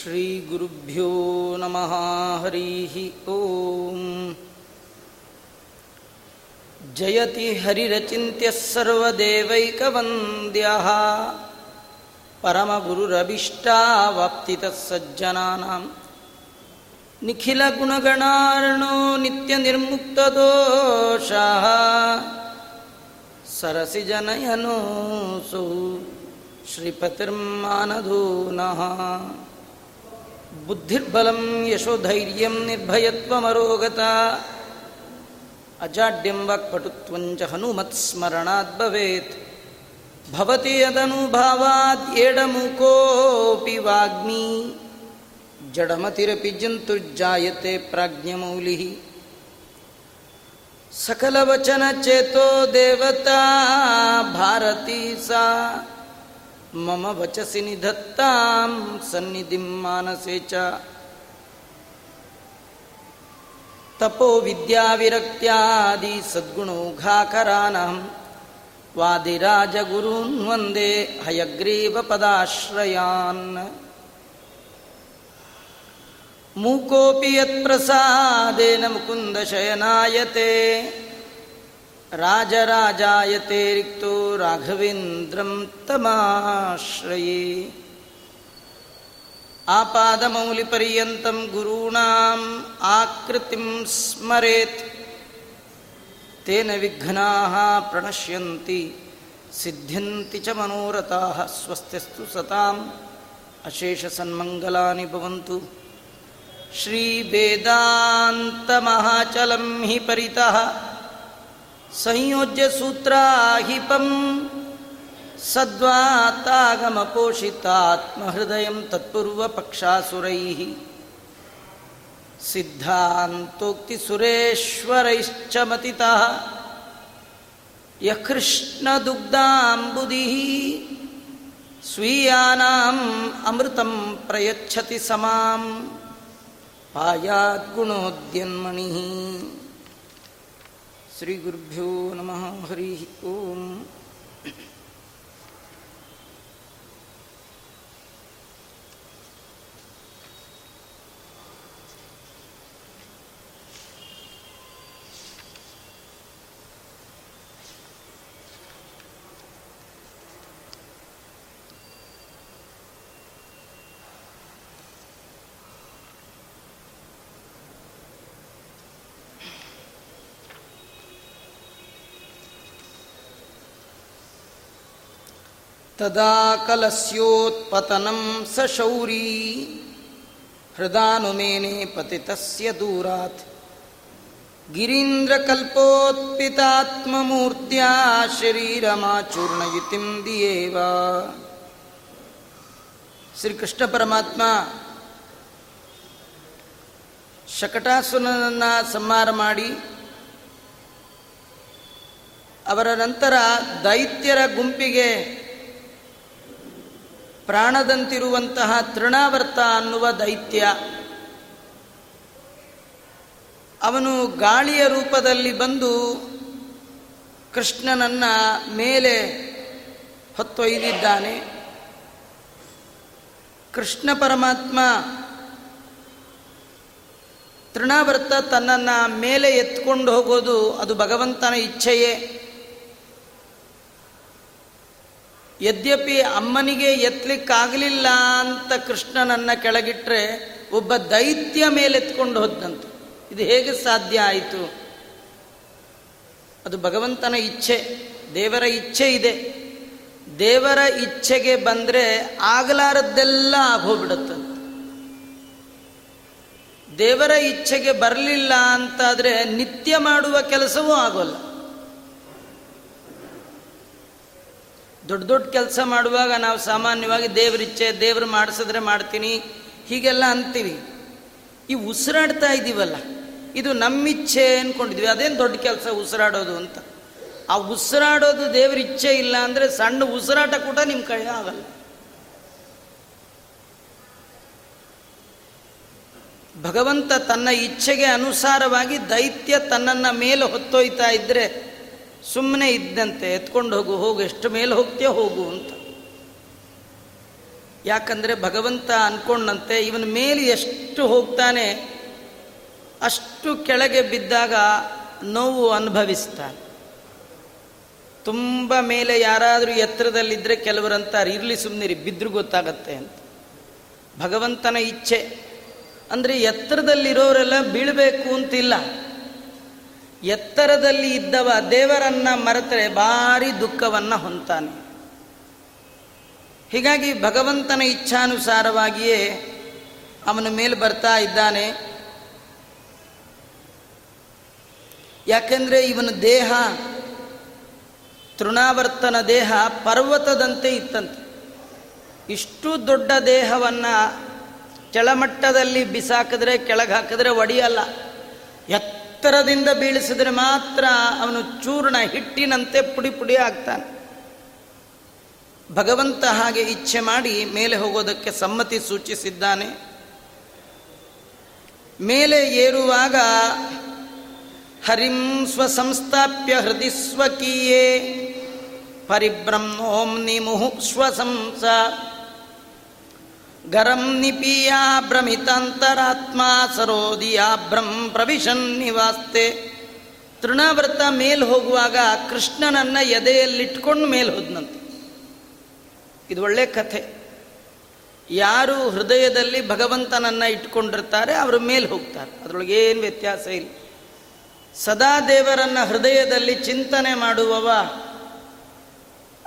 श्रीगुरुभ्यो नमः हरिः ॐ जयति हरिरचिन्त्यः सर्वदेवैकवन्द्यः परमगुरुरभिष्टावाप्तितः सज्जनानां निखिलगुणगणार्णो नित्यनिर्मुक्तदोषः सरसिजनयनोऽसौ श्रीपतिर्मानधूनः ಬುದ್ಧಿರ್ಬಲಂ ಯಶೋಧೈರ್ಯಂ ನಿರ್ಭಯತ್ವಮರೋಗತ. ಅಜಾಡ್ಯಂ ವಾಕ್ಪಟುತ್ವಂಚ ಹನುಮತ್ ಸ್ಮರಣಾತ್ ಭವೇತ್. ಭವತಿ ಯದನುಭಾವಾತ್ ಏಡಮುಕೋಪಿ ವಾಗ್ಮಿ. ಜಡಮತಿರಪಿ ಜಂತುರ್ಜಾಯತೆ ಪ್ರಾಜ್ಞಮೌಲಿ ಸಕಲವಚನ ಚೇತೋ ದೇವತಾ ಭಾರತಿ ಸಾ मम वचसि निधत्तां सन्निधिं मानसे च। तपो विद्याविरक्त्यादि सद्गुणौघाकराणां वादिराजगुरून् वन्दे हयग्रीवपदाश्रयान् मूकोऽपि यत्प्रसादेन मुकुन्दशयनायते राजराजायते रिक्तो राघवेन्द्रं तमाश्रये। आपादमौलिपर्यन्तं गुरूणाम् आकृतिं स्मरेत्। तेन विघ्नाः प्रणश्यन्ति सिद्ध्यन्ति च मनोरथाः स्वस्त्यस्तु सताम् अशेषसन्मङ्गलानि भवन्तु। श्रीवेदान्तमहाचलं हि परितः संयोज्य सूत्राहिपं सद्वातागमपोषितात्महृदयं तत्पूर्वपक्षासुरैः। सिद्धान्तोक्तिसुरेश्वरैश्च मतितः। यः कृष्णदुग्धाम्बुधिः स्वीयानाम् अमृतं प्रयच्छति समाम्। पायाद्गुणोद्यन्मणिः। ಶ್ರೀ ಗುರುಭ್ಯೋ ನಮಃ ಹರಿ ಓಂ. ತದಾ ಕಲಸ್ಯೋತ್ಪತನಂ ಸ ಶೌರಿ ಹೃದಾನುಮೇನೆ ಪತಿತಸ್ಯ ದೂರಾತ್ ಗಿರೀಂದ್ರಕಲ್ಪೋತ್ಪಿತಾತ್ಮಮೂರ್ತ್ಯ ಶರೀರಮಾಚೂರ್ಣಯುತಿಂ ದಿಯೇವ ಶ್ರೀಕೃಷ್ಣ ಪರಮಾತ್ಮ ಶಕಟಾಸುರನನ್ನು ಸಂಹಾರ ಮಾಡಿ ಅವರ ನಂತರ ದೈತ್ಯರ ಗುಂಪಿಗೆ ಪ್ರಾಣದಂತಿರುವಂತಹ ತೃಣಾವರ್ತ ಅನ್ನುವ ದೈತ್ಯ. ಅವನು ಗಾಳಿಯ ರೂಪದಲ್ಲಿ ಬಂದು ಕೃಷ್ಣನನ್ನ ಮೇಲೆ ಹೊತ್ತೊಯ್ದಿದ್ದಾನೆ. ಕೃಷ್ಣ ಪರಮಾತ್ಮ ತೃಣಾವರ್ತ ತನ್ನನ್ನು ಮೇಲೆ ಎತ್ಕೊಂಡು ಹೋಗೋದು ಅದು ಭಗವಂತನ ಇಚ್ಛೆಯೇ. ಯದ್ಯಪಿ ಅಮ್ಮನಿಗೆ ಎತ್ತಲಿಕ್ಕಾಗಲಿಲ್ಲ ಅಂತ ಕೃಷ್ಣನನ್ನ ಕೆಳಗಿಟ್ರೆ ಒಬ್ಬ ದೈತ್ಯ ಮೇಲೆತ್ಕೊಂಡು ಹೋದಂತೆ ಇದು ಹೇಗೆ ಸಾಧ್ಯ ಆಯಿತು? ಅದು ಭಗವಂತನ ಇಚ್ಛೆ, ದೇವರ ಇಚ್ಛೆ ಇದೆ. ದೇವರ ಇಚ್ಛೆಗೆ ಬಂದರೆ ಆಗಲಾರದ್ದೆಲ್ಲ ಆಗೋಗ್ಬಿಡುತ್ತಂತೆ ದೇವರ ಇಚ್ಛೆಗೆ ಬರಲಿಲ್ಲ ಅಂತಾದರೆ ನಿತ್ಯ ಮಾಡುವ ಕೆಲಸವೂ ಆಗೋಲ್ಲ. ದೊಡ್ಡ ದೊಡ್ಡ ಕೆಲಸ ಮಾಡುವಾಗ ನಾವು ಸಾಮಾನ್ಯವಾಗಿ ದೇವರಿಚ್ಛೆ ದೇವರು ಮಾಡಿಸಿದ್ರೆ ಮಾಡ್ತೀನಿ, ಹೀಗೆಲ್ಲ ಅಂತೀವಿ. ಈ ಉಸಿರಾಡ್ತಾ ಇದ್ದೀವಲ್ಲ ಇದು ನಮ್ಮಿಚ್ಛೆ ಅಂದ್ಕೊಂಡಿದ್ವಿ ಅದೇನು ದೊಡ್ಡ ಕೆಲಸ ಉಸಿರಾಡೋದು ಅಂತ. ಆ ಉಸಿರಾಡೋದು ದೇವ್ರ ಇಚ್ಛೆ ಇಲ್ಲ ಅಂದರೆ ಸಣ್ಣ ಉಸಿರಾಟ ಕೂಡ ನಿಮ್ಮ ಕೈ ಆಗಲ್ಲ. ಭಗವಂತ ತನ್ನ ಇಚ್ಛೆಗೆ ಅನುಸಾರವಾಗಿ ದೈತ್ಯ ತನ್ನನ್ನು ಮೇಲೆ ಹೊತ್ತೊಯ್ತಾ ಇದ್ದರೆ ಸುಮ್ಮನೆ ಇದ್ದಂತೆ ಎತ್ಕೊಂಡು ಹೋಗು ಹೋಗು, ಎಷ್ಟು ಮೇಲೆ ಹೋಗ್ತೀಯೋ ಹೋಗು ಅಂತ. ಯಾಕಂದರೆ ಭಗವಂತ ಅಂದ್ಕೊಂಡಂತೆ ಇವನ ಮೇಲೆ ಎಷ್ಟು ಹೋಗ್ತಾನೆ, ಅಷ್ಟು ಕೆಳಗೆ ಬಿದ್ದಾಗ ನೋವು ಅನುಭವಿಸ್ತಾನೆ. ತುಂಬ ಮೇಲೆ ಯಾರಾದರೂ ಎತ್ತರದಲ್ಲಿದ್ದರೆ ಕೆಲವರಂತಾರೆ, ಇರಲಿ ಸುಮ್ಮನಿರಿ ಬಿದ್ದರೂ ಗೊತ್ತಾಗತ್ತೆ ಅಂತ. ಭಗವಂತನ ಇಚ್ಛೆ. ಅಂದರೆ ಎತ್ತರದಲ್ಲಿರೋರೆಲ್ಲ ಬೀಳಬೇಕು ಅಂತಿಲ್ಲ. ಎತ್ತರದಲ್ಲಿ ಇದ್ದವ ದೇವರನ್ನ ಮರೆತರೆ ಭಾರಿ ದುಃಖವನ್ನು ಹೊಂತಾನೆ ಹೀಗಾಗಿ ಭಗವಂತನ ಇಚ್ಛಾನುಸಾರವಾಗಿಯೇ ಅವನ ಮೇಲೆ ಬರ್ತಾ ಇದ್ದಾನೆ. ಯಾಕೆಂದರೆ ಇವನ ದೇಹ ತೃಣಾವರ್ತನ ದೇಹ ಪರ್ವತದಂತೆ ಇತ್ತಂತೆ. ಇಷ್ಟು ದೊಡ್ಡ ದೇಹವನ್ನು ಕೆಳಮಟ್ಟದಲ್ಲಿ ಬಿಸಾಕಿದ್ರೆ, ಕೆಳಗೆ ಹಾಕಿದ್ರೆ ಒಡಿಯಲ್ಲ. ಎತ್ತರದಿಂದ ಬೀಳಿಸಿದ್ರೆ ಮಾತ್ರ ಅವನು ಚೂರ್ಣ ಹಿಟ್ಟಿನಂತೆ ಪುಡಿ ಪುಡಿ ಆಗ್ತಾನೆ. ಭಗವಂತ ಹಾಗೆ ಇಚ್ಛೆ ಮಾಡಿ ಮೇಲೆ ಹೋಗೋದಕ್ಕೆ ಸಮ್ಮತಿ ಸೂಚಿಸಿದ್ದಾನೆ. ಮೇಲೆ ಏರುವಾಗ ಹರಿಂ ಸ್ವಸಂಸ್ಥಾಪ್ಯ ಹೃದಯ ಸ್ವಕೀಯೇ ಪರಿಬ್ರಹ್ಮೋಂ ನಿಮುಹು ಸ್ವಸಂಸ ಗರಂ ನಿಪೀಯ ಭ್ರಮಿತಾಂತರಾತ್ಮ ಸರೋದಿಯ ಬ್ರಹ್ಮ ಪ್ರವಿಶನ್ ನಿವಾಸ್ತೆ. ತೃಣಾವ್ರತ ಮೇಲ್ ಹೋಗುವಾಗ ಕೃಷ್ಣನನ್ನ ಎದೆಯಲ್ಲಿಟ್ಕೊಂಡು ಮೇಲೆ ಹೋದ್ನಂತೆ. ಇದು ಒಳ್ಳೆ ಕಥೆ. ಯಾರು ಹೃದಯದಲ್ಲಿ ಭಗವಂತನನ್ನ ಇಟ್ಕೊಂಡಿರ್ತಾರೆ ಅವರು ಮೇಲೆ ಹೋಗ್ತಾರೆ. ಅದರೊಳಗೆ ಏನು ವ್ಯತ್ಯಾಸ ಇಲ್ಲ. ಸದಾ ದೇವರನ್ನ ಹೃದಯದಲ್ಲಿ ಚಿಂತನೆ ಮಾಡುವವ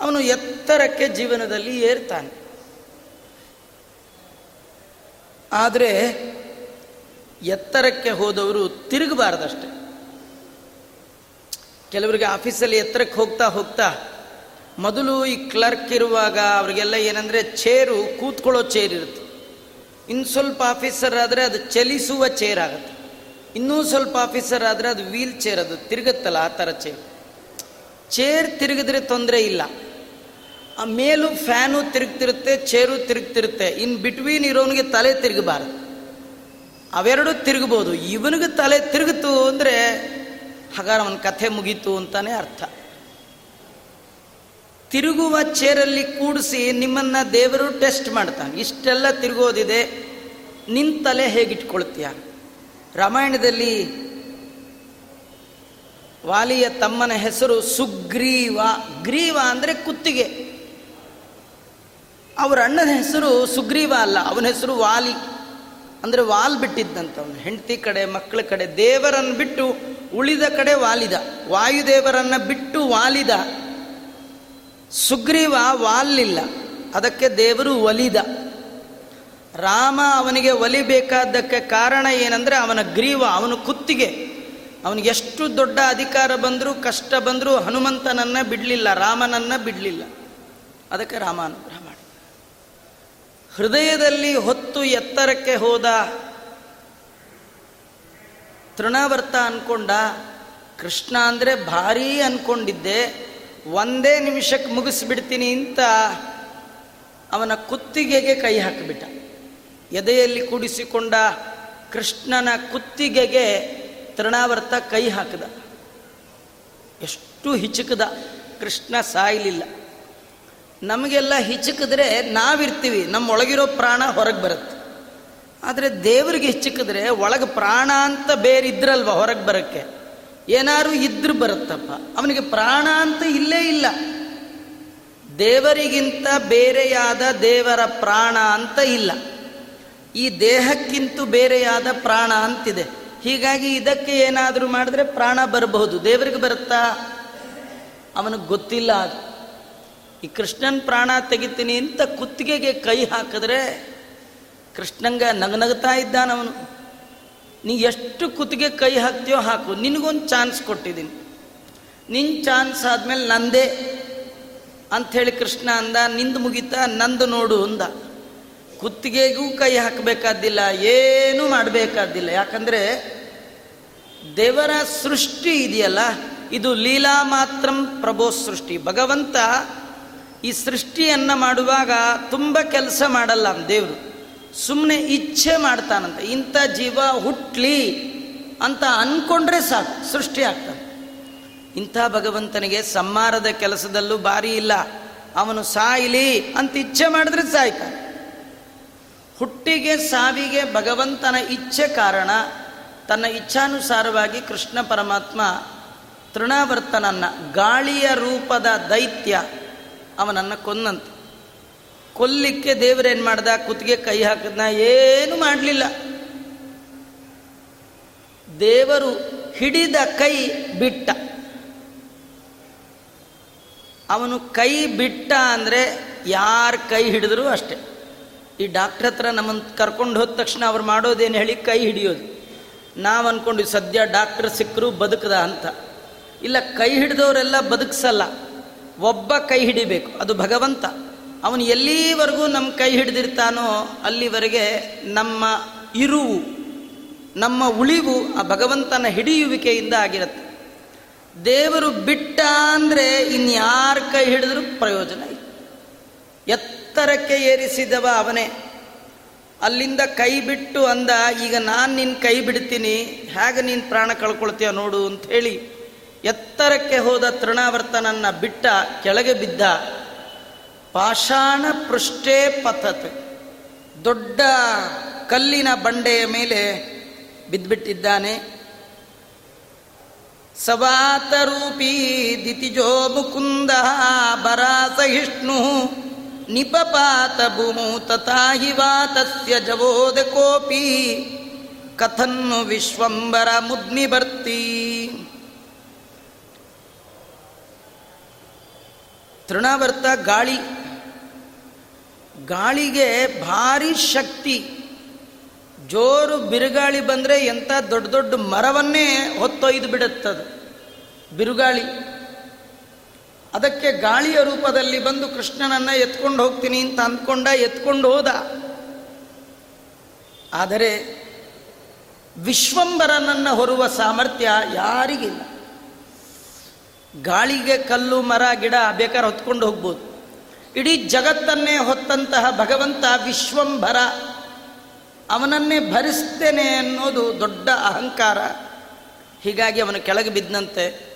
ಅವನು ಎತ್ತರಕ್ಕೆ ಜೀವನದಲ್ಲಿ ಏರ್ತಾನೆ. ಆದರೆ ಎತ್ತರಕ್ಕೆ ಹೋದವರು ತಿರುಗಬಾರ್ದಷ್ಟೆ. ಕೆಲವರಿಗೆ ಆಫೀಸಲ್ಲಿ ಎತ್ತರಕ್ಕೆ ಹೋಗ್ತಾ ಹೋಗ್ತಾ ಮೊದಲು ಈ ಕ್ಲರ್ಕ್ ಇರುವಾಗ ಅವರಿಗೆಲ್ಲ ಏನಂದರೆ ಚೇರು ಕೂತ್ಕೊಳ್ಳೋ ಚೇರ್ ಇರುತ್ತೆ. ಇನ್ನು ಸ್ವಲ್ಪ ಆಫೀಸರ್ ಆದರೆ ಅದು ಚಲಿಸುವ ಚೇರ್ ಆಗುತ್ತೆ. ಇನ್ನೂ ಸ್ವಲ್ಪ ಆಫೀಸರ್ ಆದರೆ ಅದು ವೀಲ್ ಚೇರ್ ಅದು ತಿರುಗುತ್ತಲ್ಲ ಆ ಥರ ಚೇರ್. ಚೇರ್ ತಿರುಗಿದ್ರೆ ತೊಂದರೆ ಇಲ್ಲ. ಆ ಮೇಲೂ ಫ್ಯಾನು ತಿರುಗ್ತಿರುತ್ತೆ, ಚೇರು ತಿರುಗ್ತಿರುತ್ತೆ. ಇನ್ ಬಿಟ್ವೀನ್ ಇರೋನಿಗೆ ತಲೆ ತಿರುಗಬಾರ್ದು. ಅವೆರಡೂ ತಿರುಗಬಹುದು. ಇವನಿಗೆ ತಲೆ ತಿರುಗಿತು ಅಂದರೆ ಹಾಗಾದ್ರೆ ಅವನ ಕಥೆ ಮುಗೀತು ಅಂತಾನೆ ಅರ್ಥ. ತಿರುಗುವ ಚೇರಲ್ಲಿ ಕೂಡಿಸಿ ನಿಮ್ಮನ್ನ ದೇವರು ಟೆಸ್ಟ್ ಮಾಡ್ತಾನೆ. ಇಷ್ಟೆಲ್ಲ ತಿರುಗೋದಿದೆ ನಿನ್ನ ತಲೆ ಹೇಗಿಟ್ಕೊಳ್ತೀಯ? ರಾಮಾಯಣದಲ್ಲಿ ವಾಲಿಯ ತಮ್ಮನ ಹೆಸರು ಸುಗ್ರೀವ. ಗ್ರೀವ ಅಂದರೆ ಕುತ್ತಿಗೆ. ಅವರ ಅಣ್ಣನ ಹೆಸರು ಸುಗ್ರೀವ ಅಲ್ಲ, ಅವನ ಹೆಸರು ವಾಲಿ. ಅಂದರೆ ವಾಲ್ ಬಿಟ್ಟಿದ್ದಂತ ಅವನು ಹೆಂಡತಿ ಕಡೆ ಮಕ್ಕಳ ಕಡೆ, ದೇವರನ್ನು ಬಿಟ್ಟು ಉಳಿದ ಕಡೆ ವಾಲಿದ. ವಾಯುದೇವರನ್ನು ಬಿಟ್ಟು ವಾಲಿದ. ಸುಗ್ರೀವ ವಾಲಿಲ್ಲ. ಅದಕ್ಕೆ ದೇವರು ಒಲಿದ. ರಾಮ ಅವನಿಗೆ ಒಲಿಬೇಕಾದ್ದಕ್ಕೆ ಕಾರಣ ಏನಂದರೆ ಅವನ ಗ್ರೀವ, ಅವನ ಕುತ್ತಿಗೆ. ಅವನಿಗೆ ಎಷ್ಟು ದೊಡ್ಡ ಅಧಿಕಾರ ಬಂದರೂ, ಕಷ್ಟ ಬಂದರೂ ಹನುಮಂತನನ್ನು ಬಿಡಲಿಲ್ಲ, ರಾಮನನ್ನು ಬಿಡಲಿಲ್ಲ. ಅದಕ್ಕೆ ರಾಮ ಅನುಗ್ರಹ ಮಾಡಿ ಹೃದಯದಲ್ಲಿ ಹೊತ್ತು ಎತ್ತರಕ್ಕೆ ಹೋದ ತೃಣಾವರ್ತ ಅನ್ಕೊಂಡ ಕೃಷ್ಣ ಅಂದರೆ ಭಾರೀ ಅನ್ಕೊಂಡಿದ್ದೆ, ಒಂದೇ ನಿಮಿಷಕ್ಕೆ ಮುಗಿಸ್ಬಿಡ್ತೀನಿ ಅಂತ ಅವನ ಕುತ್ತಿಗೆಗೆ ಕೈ ಹಾಕಿಬಿಟ್ಟ. ಎದೆಯಲ್ಲಿ ಕೂಡಿಸಿಕೊಂಡ ಕೃಷ್ಣನ ಕುತ್ತಿಗೆಗೆ ತೃಣಾವರ್ತ ಕೈ ಹಾಕಿದ. ಎಷ್ಟು ಹಿಚುಕದ, ಕೃಷ್ಣ ಸಾಯಲಿಲ್ಲ. ನಮಗೆಲ್ಲ ಹಿಚ್ಚಿಕಿದ್ರೆ ನಾವಿರ್ತೀವಿ, ನಮ್ಮೊಳಗಿರೋ ಪ್ರಾಣ ಹೊರಗೆ ಬರುತ್ತೆ. ಆದರೆ ದೇವರಿಗೆ ಹಿಚ್ಚಕಿದ್ರೆ ಒಳಗೆ ಪ್ರಾಣ ಅಂತ ಬೇರೆ ಇದ್ರಲ್ವ ಹೊರಗೆ ಬರೋಕ್ಕೆ? ಏನಾರು ಇದ್ರೂ ಬರುತ್ತಪ್ಪ. ಅವನಿಗೆ ಪ್ರಾಣ ಅಂತ ಇಲ್ಲೇ ಇಲ್ಲ. ದೇವರಿಗಿಂತ ಬೇರೆಯಾದ ದೇವರ ಪ್ರಾಣ ಅಂತ ಇಲ್ಲ. ಈ ದೇಹಕ್ಕಿಂತ ಬೇರೆಯಾದ ಪ್ರಾಣ ಅಂತಿದೆ. ಹೀಗಾಗಿ ಇದಕ್ಕೆ ಏನಾದರೂ ಮಾಡಿದ್ರೆ ಪ್ರಾಣ ಬರಬಹುದು. ದೇವರಿಗೆ ಬರುತ್ತಾ? ಅವನಿಗೆ ಗೊತ್ತಿಲ್ಲ ಅದು. ಈ ಕೃಷ್ಣನ್ ಪ್ರಾಣ ತೆಗಿತೀನಿ ಅಂತ ಕುತ್ತಿಗೆಗೆ ಕೈ ಹಾಕಿದ್ರೆ ಕೃಷ್ಣಂಗ ನಗನಗ್ತಾ ಇದ್ದಾನವನು ನೀ ಎಷ್ಟು ಕುತ್ತಿಗೆ ಕೈ ಹಾಕ್ತೀಯೋ ಹಾಕು. ನಿನಗೊಂದು ಚಾನ್ಸ್ ಕೊಟ್ಟಿದ್ದೀನಿ. ನಿನ್ನ ಚಾನ್ಸ್ ಆದಮೇಲೆ ನಂದೇ ಅಂಥೇಳಿ ಕೃಷ್ಣ ಅಂದ, ನಿಂದು ಮುಗಿತಾ, ನಂದು ನೋಡು ಅಂದ. ಕುತ್ತಿಗೆಗೂ ಕೈ ಹಾಕಬೇಕಾದ್ದಿಲ್ಲ, ಏನೂ ಮಾಡಬೇಕಾದ್ದಿಲ್ಲ. ಯಾಕಂದರೆ ದೇವರ ಸೃಷ್ಟಿ ಇದೆಯಲ್ಲ, ಇದು ಲೀಲಾ ಮಾತ್ರಂ ಪ್ರಭೋ ಸೃಷ್ಟಿ. ಭಗವಂತ ಈ ಸೃಷ್ಟಿಯನ್ನು ಮಾಡುವಾಗ ತುಂಬ ಕೆಲಸ ಮಾಡಲ್ಲ ದೇವರು. ಸುಮ್ಮನೆ ಇಚ್ಛೆ ಮಾಡ್ತಾನಂತೆ. ಇಂಥ ಜೀವ ಹುಟ್ಲಿ ಅಂತ ಅನ್ಕೊಂಡ್ರೆ ಸಾಕು, ಸೃಷ್ಟಿ ಆಗ್ತಾನೆ. ಇಂಥ ಭಗವಂತನಿಗೆ ಸಂಹಾರದ ಕೆಲಸದಲ್ಲೂ ಬಾರಿ ಇಲ್ಲ. ಅವನು ಸಾಯಿಲಿ ಅಂತ ಇಚ್ಛೆ ಮಾಡಿದ್ರೆ ಸಾಯ್ತಾನೆ. ಹುಟ್ಟಿಗೆ ಸಾವಿಗೆ ಭಗವಂತನ ಇಚ್ಛೆ ಕಾರಣ ತನ್ನ ಇಚ್ಛಾನುಸಾರವಾಗಿ ಕೃಷ್ಣ ಪರಮಾತ್ಮ ತೃಣಾವರ್ತನನ್ನ ಗಾಳಿಯ ರೂಪದ ದೈತ್ಯ ಅವನನ್ನು ಕೊಂದಂತ ಕೊಲ್ಲಿಕ್ಕೆ ದೇವರೇನು ಮಾಡ್ದ? ಕುತ್ತಿಗೆ ಕೈ ಹಾಕಿದ್ನ ಏನು ಮಾಡಲಿಲ್ಲ. ದೇವರು ಹಿಡಿದ ಕೈ ಬಿಟ್ಟ. ಅವನು ಕೈ ಬಿಟ್ಟ ಅಂದರೆ ಯಾರ ಕೈ ಹಿಡಿದ್ರು ಅಷ್ಟೆ. ಈ ಡಾಕ್ಟ್ರ್ ಹತ್ರ ನಮ್ಮನ್ನು ಕರ್ಕೊಂಡು ಹೋದ ತಕ್ಷಣ ಅವ್ರು ಮಾಡೋದೇನು ಹೇಳಿ ಕೈ ಹಿಡಿಯೋದು. ನಾವು ಅಂದ್ಕೊಂಡು ಸದ್ಯ ಡಾಕ್ಟರ್ ಸಿಕ್ಕರು ಬದುಕದ ಅಂತ. ಇಲ್ಲ ಕೈ ಹಿಡಿದವರೆಲ್ಲ ಬದುಕಿಸಲ್ಲ. ಒಬ್ಬ ಕೈ ಹಿಡಿಬೇಕು. ಅದು ಭಗವಂತ. ಅವನು ಎಲ್ಲಿವರೆಗೂ ನಮ್ಮ ಕೈ ಹಿಡಿದಿರ್ತಾನೋ ಅಲ್ಲಿವರೆಗೆ ನಮ್ಮ ಇರುವು, ನಮ್ಮ ಉಳಿವು ಆ ಭಗವಂತನ ಹಿಡಿಯುವಿಕೆಯಿಂದ ಆಗಿರುತ್ತೆ. ದೇವರು ಬಿಟ್ಟ ಅಂದರೆ ಇನ್ಯಾರ ಕೈ ಹಿಡಿದ್ರೂ ಪ್ರಯೋಜನ ಇಲ್ಲ. ಎತ್ತರಕ್ಕೆ ಏರಿಸಿದವ ಅವನೇ. ಅಲ್ಲಿಂದ ಕೈ ಬಿಟ್ಟು ಅಂದ, ಈಗ ನಾನು ನಿನ್ನ ಕೈ ಬಿಡ್ತೀನಿ. ಹೇಗೆ ನೀನು ಪ್ರಾಣ ಕಳ್ಕೊಳ್ತೀಯ ನೋಡು ಅಂತ ಹೇಳಿ ಎತ್ತರಕ್ಕೆ ಹೋದ ತೃಣಾವರ್ತನನ್ನ ಬಿಟ್ಟ ಕೆಳಗೆ ಬಿದ್ದ ಪಾಷಾಣ ಪೃಷ್ಠೇ ಪತತ್ ದೊಡ್ಡ ಕಲ್ಲಿನ ಬಂಡೆಯ ಮೇಲೆ ಬಿದ್ದುಬಿಟ್ಟಿದ್ದಾನೆ ಸವಾತರೂಪೀ ದಿತಿಜೋ ಮುಕುಂದ ಬರಾಸಹಿಷ್ಣು. ನಿಪಪಾತ ಭೂಮು ತಥಾಹಿ ತಸ್ಯ ಜವೋದ ಕೋಪಿ ಕಥನ್ನು ವಿಶ್ವಂಬರ ಮುದ್ಮಿ ಬರ್ತಿ ತೃಣಾವರ್ತ ಗಾಳಿ. ಗಾಳಿಗೆ ಭಾರಿ ಶಕ್ತಿ. ಜೋರು ಬಿರುಗಾಳಿ ಬಂದರೆ ಎಂಥ ದೊಡ್ಡ ದೊಡ್ಡ ಮರವನ್ನೇ ಹೊತ್ತೊಯ್ದು ಬಿಡುತ್ತದು. ಬಿರುಗಾಳಿ. ಅದಕ್ಕೆ ಗಾಳಿಯ ರೂಪದಲ್ಲಿ ಬಂದು ಕೃಷ್ಣನನ್ನ ಎತ್ಕೊಂಡು ಹೋಗ್ತೀನಿ ಅಂತ ಅಂದ್ಕೊಂಡ ಎತ್ಕೊಂಡು ಹೋದ. ಆದರೆ ವಿಶ್ವಂಬರನನ್ನು ಹೊರುವ ಸಾಮರ್ಥ್ಯ ಯಾರಿಗಿಲ್ಲ. ಗಾಳಿಗೆ ಕಲ್ಲು, ಮರ, ಗಿಡ ಬೇಕಾದ್ರೆ ಹೊತ್ಕೊಂಡು ಹೋಗ್ಬೋದು. ಇಡೀ ಜಗತ್ತನ್ನೇ ಹೊತ್ತಂತಹ ಭಗವಂತ ವಿಶ್ವಂಭರ, ಅವನನ್ನೇ ಭರಿಸ್ತೇನೆ ಅನ್ನೋದು ದೊಡ್ಡ ಅಹಂಕಾರ. ಹೀಗಾಗಿ ಅವನು ಕೆಳಗೆ ಬಿದ್ದಂತೆ.